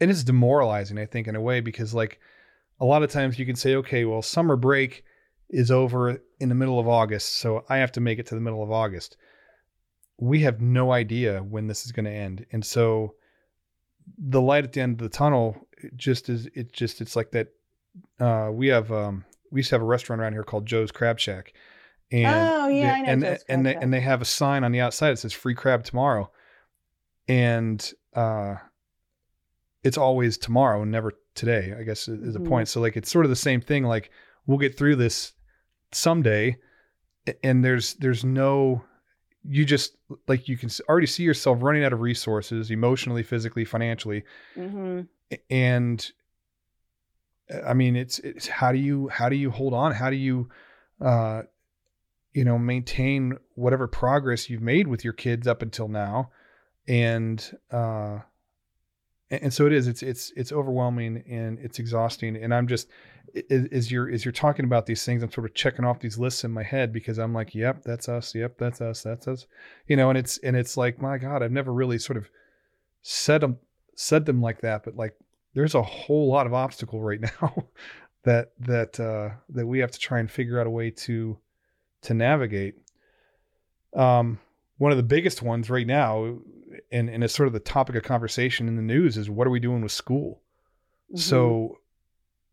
and it's demoralizing i think in a way because like a lot of times you can say okay well summer break is over in the middle of august so i have to make it to the middle of august we have no idea when this is going to end and so the light at the end of the tunnel just is it just it's like that uh we have um we used to have a restaurant around here called Joe's Crab Shack. And oh yeah, they, I know and Joe's and they and they have a sign on the outside that says free crab tomorrow. And uh it's always tomorrow and never today, I guess is a mm-hmm. point. So like it's sort of the same thing like we'll get through this someday and there's there's no you just like you can already see yourself running out of resources emotionally physically financially mm-hmm. and I mean, it's it's how do you how do you hold on? How do you uh you know maintain whatever progress you've made with your kids up until now? And uh and so it is it's it's it's overwhelming and it's exhausting and i'm just as you're as you're talking about these things i'm sort of checking off these lists in my head because i'm like yep that's us yep that's us that's us you know and it's and it's like my god i've never really sort of said them said them like that but like there's a whole lot of obstacle right (laughs) now that that uh, that we have to try and figure out a way to to navigate. Um, one of the biggest ones right now, and, and it's sort of the topic of conversation in the news, is what are we doing with school? Mm-hmm. So,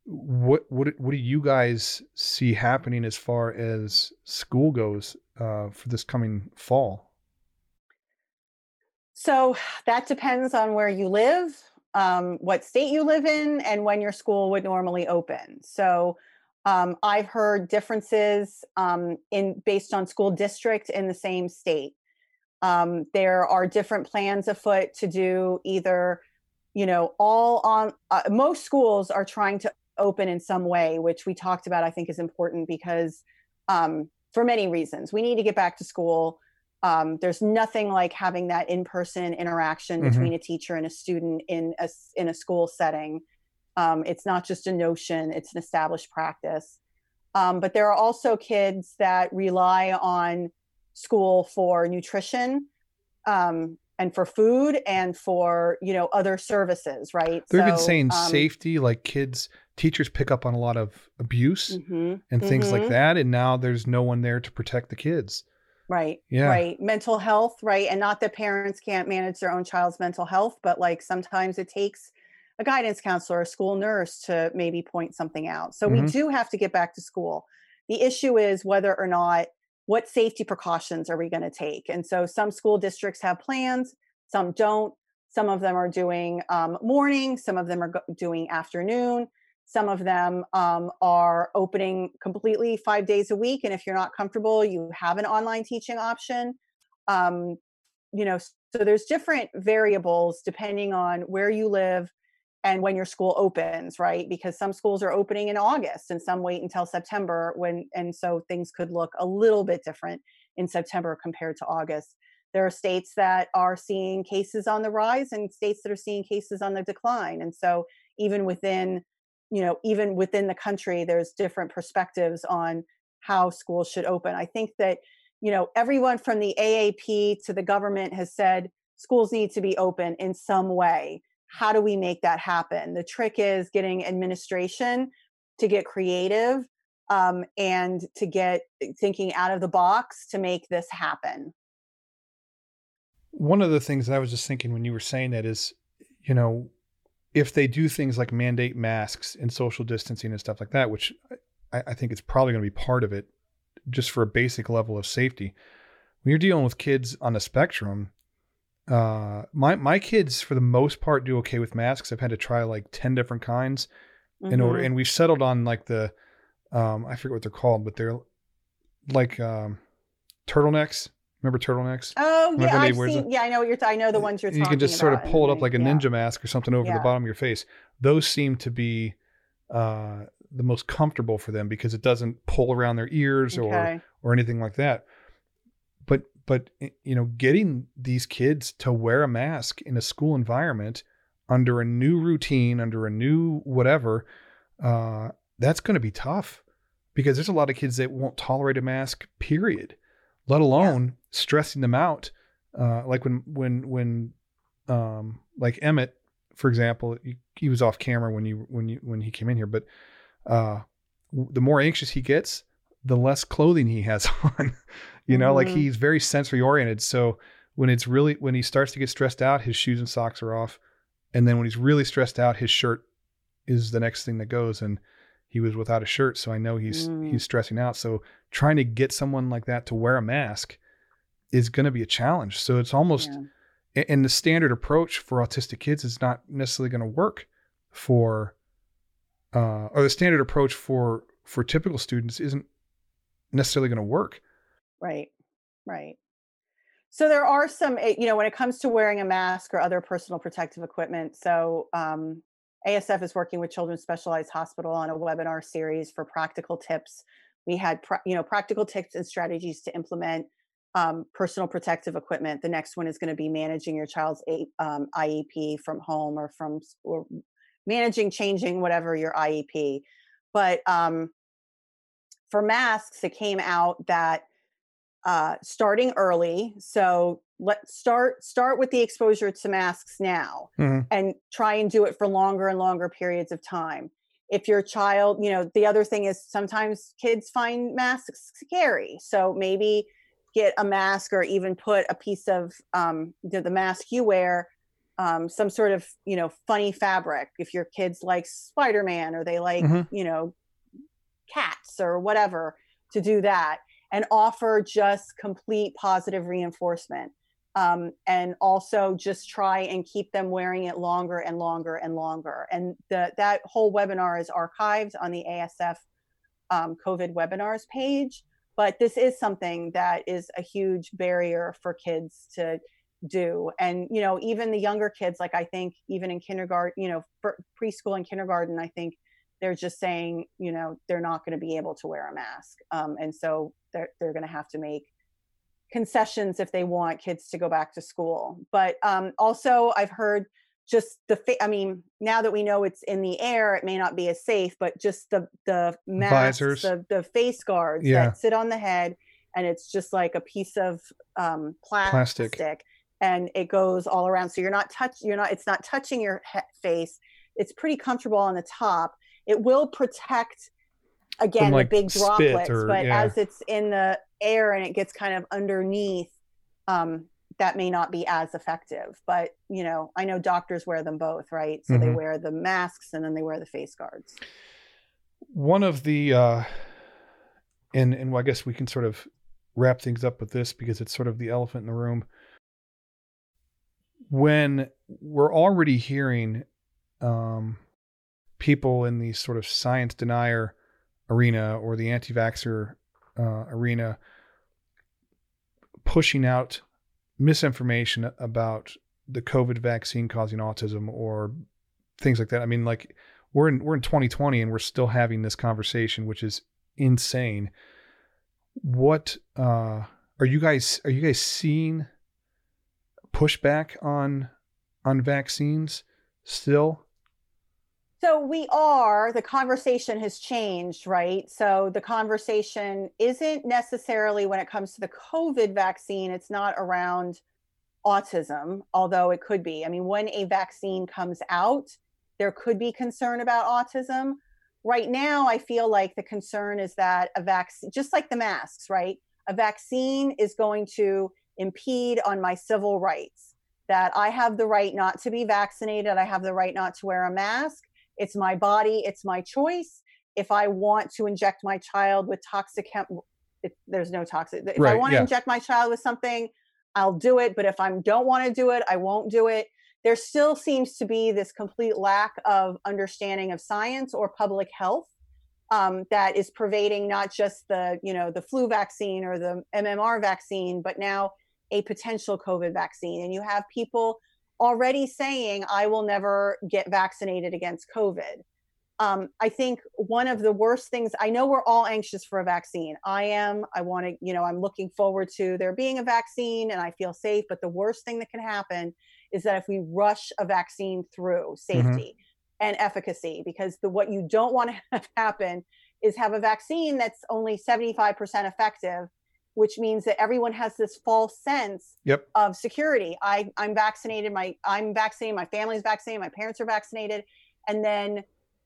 what what what do you guys see happening as far as school goes uh, for this coming fall? So that depends on where you live um, what state you live in and when your school would normally open. So um, I've heard differences um, in based on school district in the same state. Um, there are different plans afoot to do either, you know, all on. Uh, most schools are trying to open in some way, which we talked about. I think is important because um, for many reasons we need to get back to school. Um, there's nothing like having that in-person interaction Mhm. between a teacher and a student in a in a school setting. Um, it's not just a notion; it's an established practice. Um, but there are also kids that rely on school for nutrition um, and for food and for you know other services, right? They've been saying um, safety, like kids, teachers pick up on a lot of abuse mhm, and things like mhm. that, and now there's no one there to protect the kids. Right. Yeah. Right. Mental health, right? And not that parents can't manage their own child's mental health, but like sometimes it takes a guidance counselor, a school nurse to maybe point something out. So we Mhm. do have to get back to school. The issue is whether or not what safety precautions are we going to take? And so some school districts have plans, some don't. Some of them are doing um, morning, some of them are go- doing afternoon. Some of them um, are opening completely five days a week. And if you're not comfortable, you have an online teaching option. Um, you know, so there's different variables depending on where you live and when your school opens, right? Because some schools are opening in August and some wait until September when, and so things could look a little bit different in September compared to August. There are states that are seeing cases on the rise and states that are seeing cases on the decline. And so even within you know even within the country there's different perspectives on how schools should open i think that you know everyone from the aap to the government has said schools need to be open in some way how do we make that happen the trick is getting administration to get creative um, and to get thinking out of the box to make this happen One of the things I was just thinking when you were saying that is, you know, if they do things like mandate masks and social distancing and stuff like that, which I, I think it's probably going to be part of it, just for a basic level of safety. When you're dealing with kids on the spectrum, uh, my my kids for the most part do okay with masks. I've had to try like ten different kinds in order, Mhm. and we've settled on like the, um, I forget what they're called, but they're like um, turtlenecks. Remember turtlenecks? oh Remember yeah i've seen yeah i know what you're i know the ones you're you can just sort of pull it up like a yeah. ninja mask or something over the bottom of your face. Those seem to be uh, the most comfortable for them because it doesn't pull around their ears or or anything like that. But eh, you know, getting these kids to wear a mask in a school environment under a new routine, under a new whatever, uh, that's going to be tough because there's a lot of kids that won't tolerate a mask. Period. Let alone stressing them out. Uh, like when when when um, like Emmett, for example, he, he was off camera when you when you when he came in here, but uh, the more anxious he gets, the less clothing he has (laughs) on. you know, like Mhm. he's very sensory oriented. So when it's really when he starts to get stressed out, his shoes and socks are off, and then when he's really stressed out, his shirt is the next thing that goes. And he was without a shirt, so I know he's Mm. he's stressing out. So trying to get someone like that to wear a mask is going to be a challenge. So it's almost Yeah. and the standard approach for autistic kids is not necessarily going to work for uh, or the standard approach for for typical students isn't necessarily going to work Right, right. So there are some, eh, you know, when it comes to wearing a mask or other personal protective equipment. So um, ASF is working with Children's Specialized Hospital on a webinar series for practical tips. We had, you know, practical tips and strategies to implement um, personal protective equipment. The next one is going to be managing your child's um, IEP from home or from or managing, changing whatever your IEP. But um, for masks, it came out that uh, starting early. So let's start start with the exposure to masks now, Mhm. and try and do it for longer and longer periods of time. If your child, you know, the other thing is sometimes kids find masks scary. So maybe get a mask or even put a piece of um, the, the mask you wear, um, some sort of you know funny fabric. If your kids like Spider Man or they like Mhm. you know cats or whatever, to do that and offer just complete positive reinforcement. Um, and also just try and keep them wearing it longer and longer and longer. And the, that whole webinar is archived on the ASF um, COVID webinars page. but this is something that is a huge barrier for kids to do and you know even the younger kids like i think even in kindergarten you know preschool and kindergarten i think they're just saying you know they're not going to be able to wear a mask um, and so they're, they're going to have to make concessions if they want kids to go back to school but um, also i've heard just the fa- i mean now that we know it's in the air it may not be as safe but just the the masks Visors. the, the face guards Yeah. that sit on the head and it's just like a piece of um, Plastic. plastic and it goes all around so you're not touch you're not it's not touching your he- face it's pretty comfortable on the top it will protect again like, the big droplets or- but yeah. as it's in the air and it gets kind of underneath um, that may not be as effective but you know i know doctors wear them both right so they Mhm. wear the masks and then they wear the face guards one of the uh and and I guess we can sort of wrap things up with this because it's sort of the elephant in the room. When we're already hearing um people in the sort of science denier arena or the anti-vaxxer uh, arena pushing out misinformation about the COVID vaccine causing autism or things like that. I mean, like we're in we're in 2020 and we're still having this conversation, which is insane. What uh, are you guys are you guys seeing pushback on on vaccines still? So we are, the conversation has changed, right? So the conversation isn't necessarily when it comes to the COVID vaccine, it's not around autism, although it could be. I mean, when a vaccine comes out, there could be concern about autism. Right now, I feel like the concern is that a vaccine, just like the masks, right? A vaccine is going to impede on my civil rights, that I have the right not to be vaccinated, I have the right not to wear a mask it's my body it's my choice. If i want to inject my child with toxic chem it, there's no toxic if i want to yeah. inject my child with something i'll do it but if i don't want to do it i won't do it. There still seems to be this complete lack of understanding of science or public health um, that is pervading not just the you know the flu vaccine or the mmr vaccine but now a potential covid vaccine. And you have people already saying I will never get vaccinated against COVID. Um, I think one of the worst things, I know we're all anxious for a vaccine. I am. I want to, you know, I'm looking forward to there being a vaccine and I feel safe. But the worst thing that can happen is that if we rush a vaccine through safety and efficacy, because the what you don't want to (laughs) have happen is have a vaccine that's only 75% effective, which means that everyone has this false sense Yep. of security. I, I'm vaccinated, my I'm vaccinated, my family's vaccinated, my parents are vaccinated, and then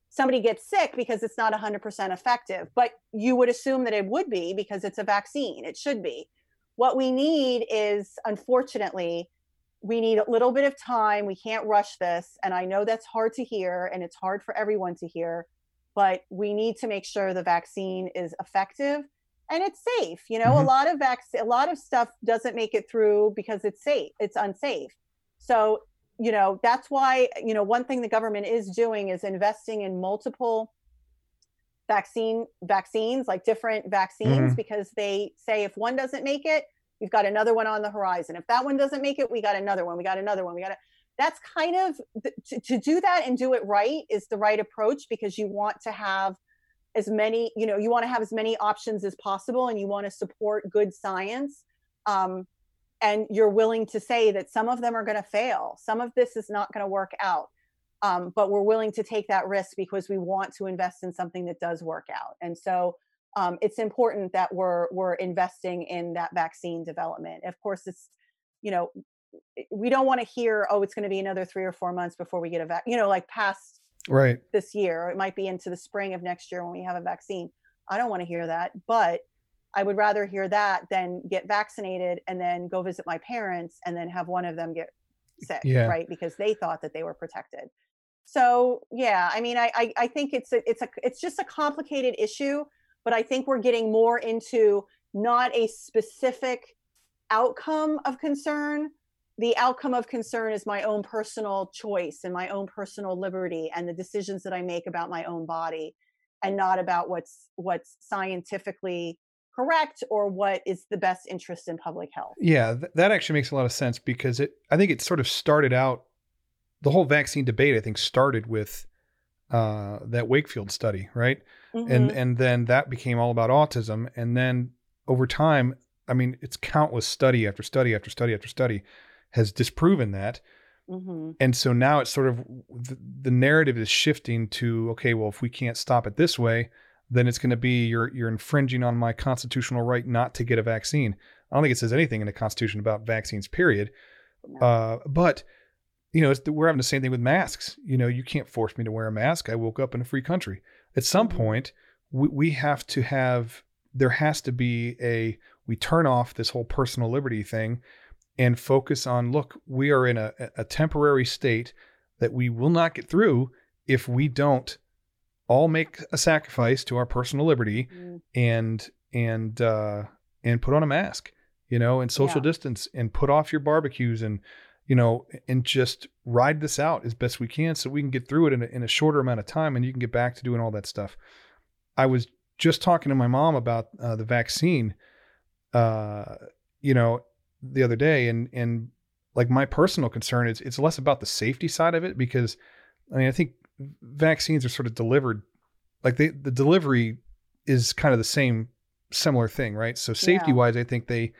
somebody gets sick because it's not 100% effective. But you would assume that it would be because it's a vaccine. It should be. What we need is, unfortunately, we need a little bit of time. We can't rush this. And I know that's hard to hear and it's hard for everyone to hear, but we need to make sure the vaccine is effective and it's safe. You know, a Mhm. lot of vac- a lot of stuff doesn't make it through because it's safe. It's unsafe. So, you know, that's why, you know, one thing the government is doing is investing in multiple vaccine vaccines, like different vaccines, Mhm. because they say if one doesn't make it, we've got another one on the horizon. If that one doesn't make it, we got another one. We got another one. We got a that's kind of to, to do that and do it right is the right approach because you want to have as many you know you want to have as many options as possible and you want to support good science um, and you're willing to say that some of them are going to fail. Some of this is not going to work out um, but we're willing to take that risk because we want to invest in something that does work out. And so um, it's important that we're we're investing in that vaccine development. Of course it's you know we don't want to hear oh it's going to be another three or four months before we get a vaccine you know like past Right. this year or it might be into the spring of next year when we have a vaccine i don't want to hear that but i would rather hear that than get vaccinated and then go visit my parents and then have one of them get sick Yeah. right because they thought that they were protected so yeah i mean I, I i think it's a it's a it's just a complicated issue but i think we're getting more into not a specific outcome of concern the outcome of concern is my own personal choice and my own personal liberty and the decisions that I make about my own body and not about what's what's scientifically correct or what is the best interest in public health. Yeah, th- that actually makes a lot of sense because it I think it sort of started out the whole vaccine debate I think started with uh, that Wakefield study, right? Mm-hmm. And and then that became all about autism and then over time, I mean, it's countless study after study after study after study has disproven that. Mm-hmm. And so now it's sort of the, the narrative is shifting to okay, well, if we can't stop it this way, then it's going to be you're you're infringing on my constitutional right not to get a vaccine. I don't think it says anything in the Constitution about vaccines, period. Uh, but you know, we're having the same thing with masks. You know, you can't force me to wear a mask. I woke up in a free country. At some mm-hmm. point, we, we have to have. There has to be a. We turn off this whole personal liberty thing, and focus on. Look, we are in a, a temporary state that we will not get through if we don't all make a sacrifice to our personal liberty mm. and and uh, and put on a mask, you know, and social yeah. distance and put off your barbecues and you know and just ride this out as best we can so we can get through it in a, in a shorter amount of time and you can get back to doing all that stuff. I was just talking to my mom about uh, the vaccine, uh, you know, the other day, and and like my personal concern is it's less about the safety side of it because I mean I think vaccines are sort of delivered like they, the delivery is kind of the same similar thing right? So safety wise i think they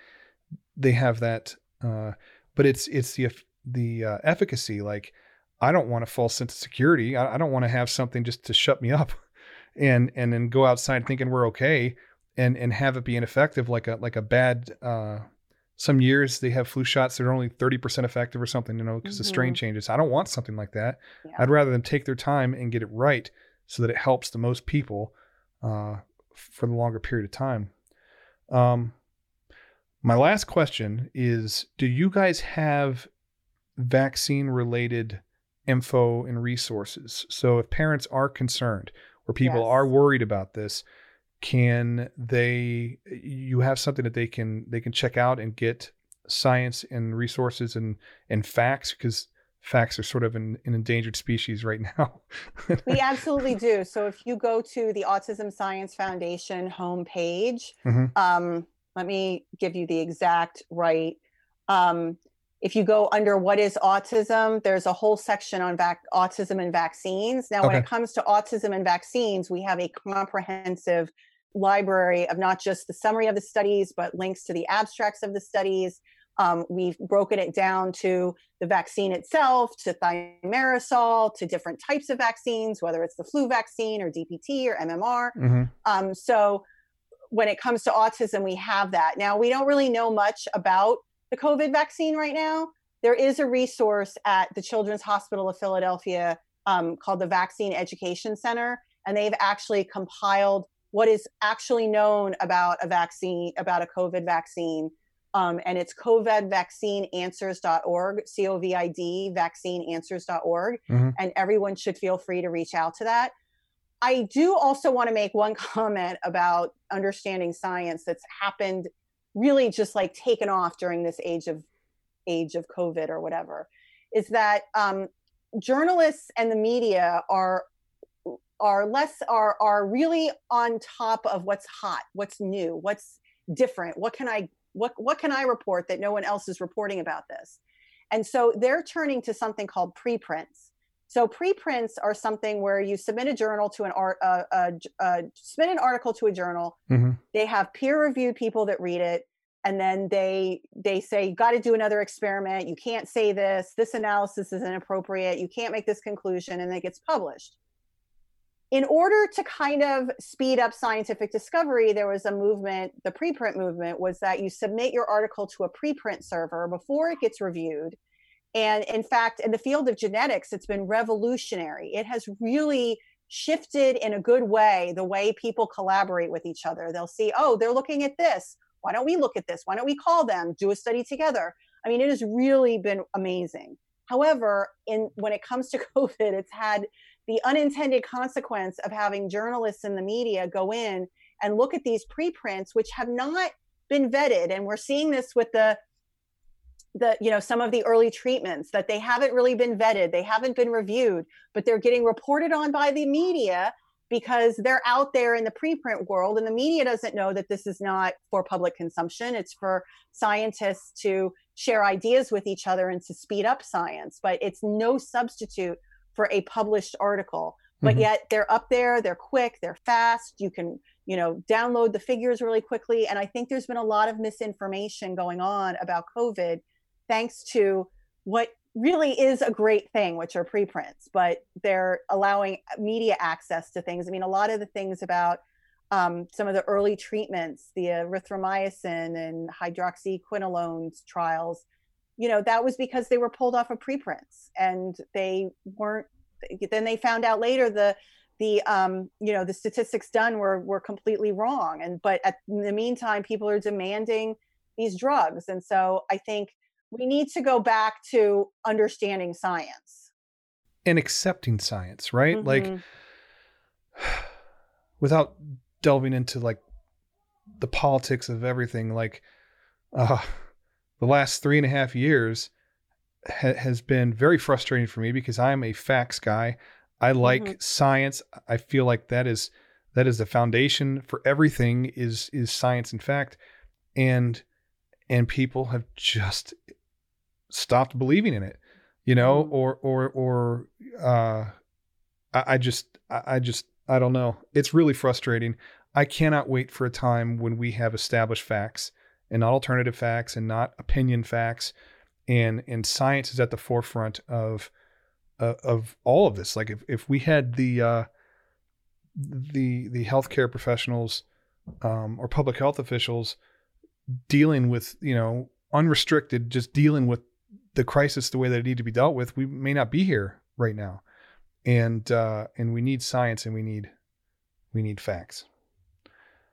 they have that uh, but it's it's the the uh, efficacy like i don't want a false sense of security. I, I don't want to have something just to shut me up (laughs) and and then go outside thinking we're okay and and have it be ineffective like a like a bad uh, some years they have flu shots that are only 30% effective or something, you know, because mm-hmm. the strain mm-hmm. changes. I don't want something like that. Yeah. I'd rather them take their time and get it right so that it helps the most people uh, for the longer period of time. Um, my last question is Do you guys have vaccine related info and resources? So if parents are concerned or people yes. are worried about this, can they you have something that they can they can check out and get science and resources and and facts because facts are sort of an, an endangered species right (laughs) now we absolutely do so if you go to the autism science foundation homepage mm-hmm. um, let me give you the exact right um, if you go under what is autism, there's a whole section on vac- autism and vaccines. Now, okay. when it comes to autism and vaccines, we have a comprehensive library of not just the summary of the studies, but links to the abstracts of the studies. Um, we've broken it down to the vaccine itself, to thimerosal, to different types of vaccines, whether it's the flu vaccine or DPT or MMR. Mm-hmm. Um, so when it comes to autism, we have that. Now, we don't really know much about the COVID vaccine right now. There is a resource at the Children's Hospital of Philadelphia um, called the Vaccine Education Center, and they've actually compiled what is actually known about a vaccine, about a COVID vaccine. Um, and it's covidvaccineanswers.org, C O V I D, vaccineanswers.org. Mm-hmm. And everyone should feel free to reach out to that. I do also want to make one (laughs) comment about understanding science that's happened really just like taken off during this age of age of COVID or whatever, is that um, journalists and the media are are less are are really on top of what's hot what's new what's different what can i what what can i report that no one else is reporting about this? And so they're turning to something called preprints so preprints are something where you submit a journal to an art uh, uh, uh, submit an article to a journal mm-hmm. they have peer reviewed people that read it and then they they say you got to do another experiment you can't say this this analysis is inappropriate you can't make this conclusion and it gets published in order to kind of speed up scientific discovery, there was a movement, the preprint movement was that you submit your article to a preprint server before it gets reviewed. And in fact, in the field of genetics, it's been revolutionary. It has really shifted in a good way the way people collaborate with each other. They'll see, oh, they're looking at this. Why don't we look at this? Why don't we call them, do a study together? I mean, it has really been amazing. However, in when it comes to (laughs) COVID, it's had the unintended consequence of having journalists in the media go in and look at these preprints which have not been vetted and we're seeing this with the the you know some of the early treatments that they haven't really been vetted they haven't been reviewed but they're getting reported on by the media because they're out there in the preprint world and the media doesn't know that this is not for public consumption. It's for scientists to share ideas with each other and to speed up science but it's no substitute for a published article. But mm-hmm. yet they're up there they're quick they're fast you can you know download the figures really quickly. And i think there's been a lot of misinformation going on about covid thanks to what really is a great thing which are preprints but they're allowing media access to things. I mean a lot of the things about um, some of the early treatments the erythromycin and hydroxyquinolone trials you know that was because they were pulled off of preprints and they weren't then they found out later the the um, you know the statistics done were were completely wrong. And but at, in the meantime people are demanding these drugs. And so i think we need to go back to understanding science and accepting science right mm-hmm. like (sighs) without delving into like the politics of everything like uh the last three and a half years ha- has been very frustrating for me because I'm a facts guy. I like mm-hmm. science. I feel like that is that is the foundation for everything is is science and fact, and and people have just stopped believing in it, you know, mm-hmm. or or or uh, I, I just I, I just I don't know. It's really frustrating. I cannot wait for a time when we have established facts and not alternative facts and not opinion facts and and science is at the forefront of uh, of all of this like if, if we had the uh, the the healthcare professionals um, or public health officials dealing with you know unrestricted just dealing with the crisis the way that it need to be dealt with we may not be here right now and uh, and we need science and we need we need facts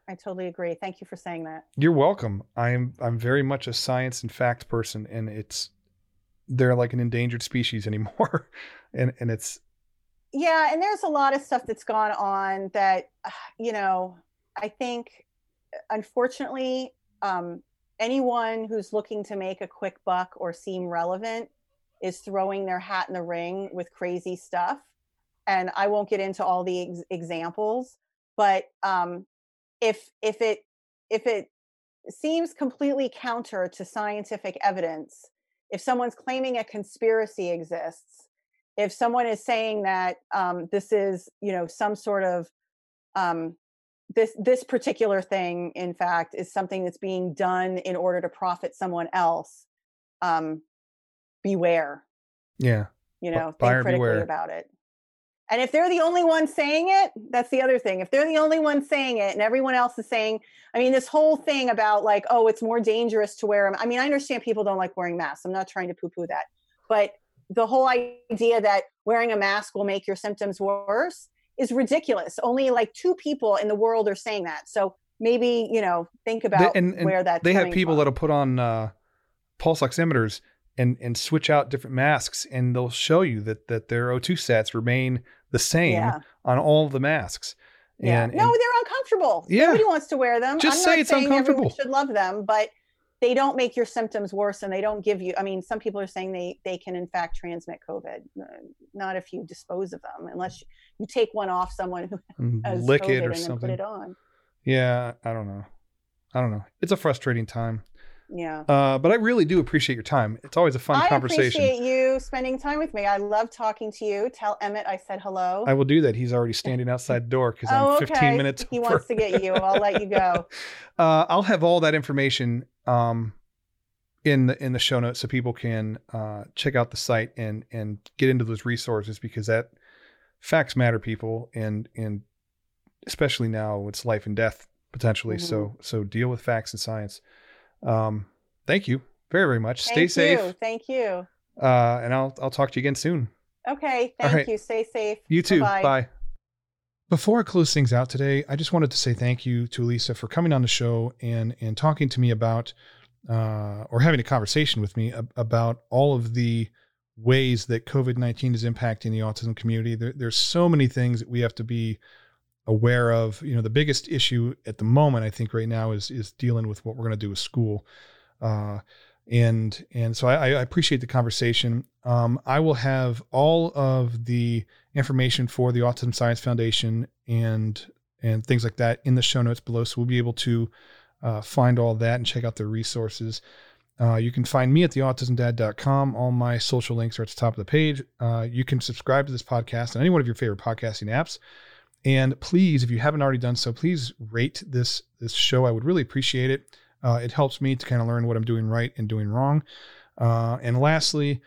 I totally agree. Thank you for saying that. You're welcome. I'm I'm very much a science and fact person, and it's they're like an endangered species (laughs) anymore, and and it's yeah. And there's a lot of stuff that's gone on that (sighs) you know I think unfortunately um, anyone who's looking to make a quick buck or seem relevant is throwing their hat in the ring with crazy stuff, and I won't get into all the ex- examples, but um, if if it if it seems completely counter to scientific evidence if someone's claiming a conspiracy exists if someone is saying that um, this is you know some sort of um, this this particular thing in fact is something that's being done in order to profit someone else um, beware yeah you know B- think critically beware. about it and if they're the only one saying it, that's the other thing. If they're the only one saying it and everyone else is saying, I mean, this whole thing about like, oh, it's more dangerous to wear them. I mean, I understand people don't like wearing masks. I'm not trying to poo poo that. But the whole idea that wearing a mask will make your symptoms worse is ridiculous. Only like two people in the world are saying that. So maybe, you know, think about they, and, and where that they have people from. that'll put on uh, pulse oximeters and and switch out different masks and they'll show you that that their O2 sats remain the same yeah. on all the masks. Yeah. And, no, and, they're uncomfortable. Yeah. Nobody wants to wear them. Just I'm say it's uncomfortable. should love them, but they don't make your symptoms worse and they don't give you i mean some people are saying they they can in fact transmit covid not if you dispose of them unless you take one off someone who mm, (laughs) has lick COVID it or something put it on. Yeah i don't know. I don't know. It's a frustrating time yeah. Uh, but I really do appreciate your time. It's always a fun I conversation. I appreciate you spending time with me. I love talking to you. Tell Emmett I said hello. I will do that. He's already standing outside the door because oh, I'm 15 okay. minutes. He over. wants to get you. I'll let you go. (laughs) Uh, I'll have all that information um, in the in the show notes so people can uh, check out the site and and get into those resources because that facts matter, people, and and especially now it's life and death potentially. Mm-hmm. So so deal with facts and science. Um, thank you very, very much. Thank Stay you. safe. Thank you. Uh, and I'll, I'll talk to you again soon. Okay. Thank right. you. Stay safe. You too. Bye-bye. Bye. Before I close things out today, I just wanted to say thank you to Alycia for coming on the show and, and talking to me about, uh, or having a conversation with me about all of the ways that COVID 19 is impacting the autism community. There, there's so many things that we have to be aware of. You know, the biggest issue at the moment, I think, right now is is dealing with what we're going to do with school. Uh, and and so I, I appreciate the conversation. Um, I will have all of the information for the Autism Science Foundation and and things like that in the show notes below. So we'll be able to uh, find all that and check out the resources. Uh, you can find me at theautismdad.com. All my social links are at the top of the page. Uh, you can subscribe to this podcast on any one of your favorite podcasting apps. And please, if you haven't already done so, please rate this this show. I would really appreciate it. Uh, it helps me to kind of learn what I'm doing right and doing wrong. Uh, and lastly,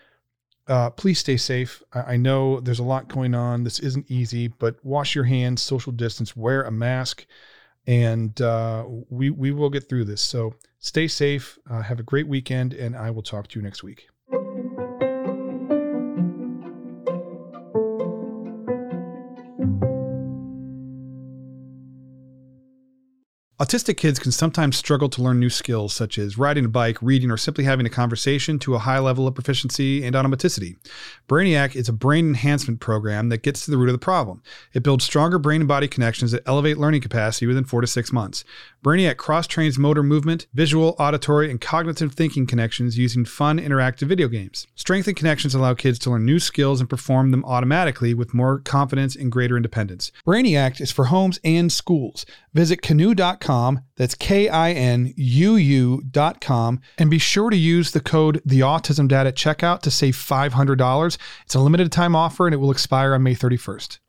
uh, please stay safe. I, I know there's a lot going on. This isn't easy, but wash your hands, social distance, wear a mask, and uh, we we will get through this. So stay safe. Uh, have a great weekend, and I will talk to you next week. Autistic kids can sometimes struggle to learn new skills such as riding a bike, reading, or simply having a conversation to a high level of proficiency and automaticity. Brainiac is a brain enhancement program that gets to the root of the problem. It builds stronger brain and body connections that elevate learning capacity within four to six months. Brainiac cross trains motor movement, visual, auditory, and cognitive thinking connections using fun, interactive video games. Strengthened connections allow kids to learn new skills and perform them automatically with more confidence and greater independence. Brainiac is for homes and schools. Visit kinuu.com, that's K I N U U.com, and be sure to use the code The Autism Dad at checkout to save $500. It's a limited time offer and it will expire on May 31st.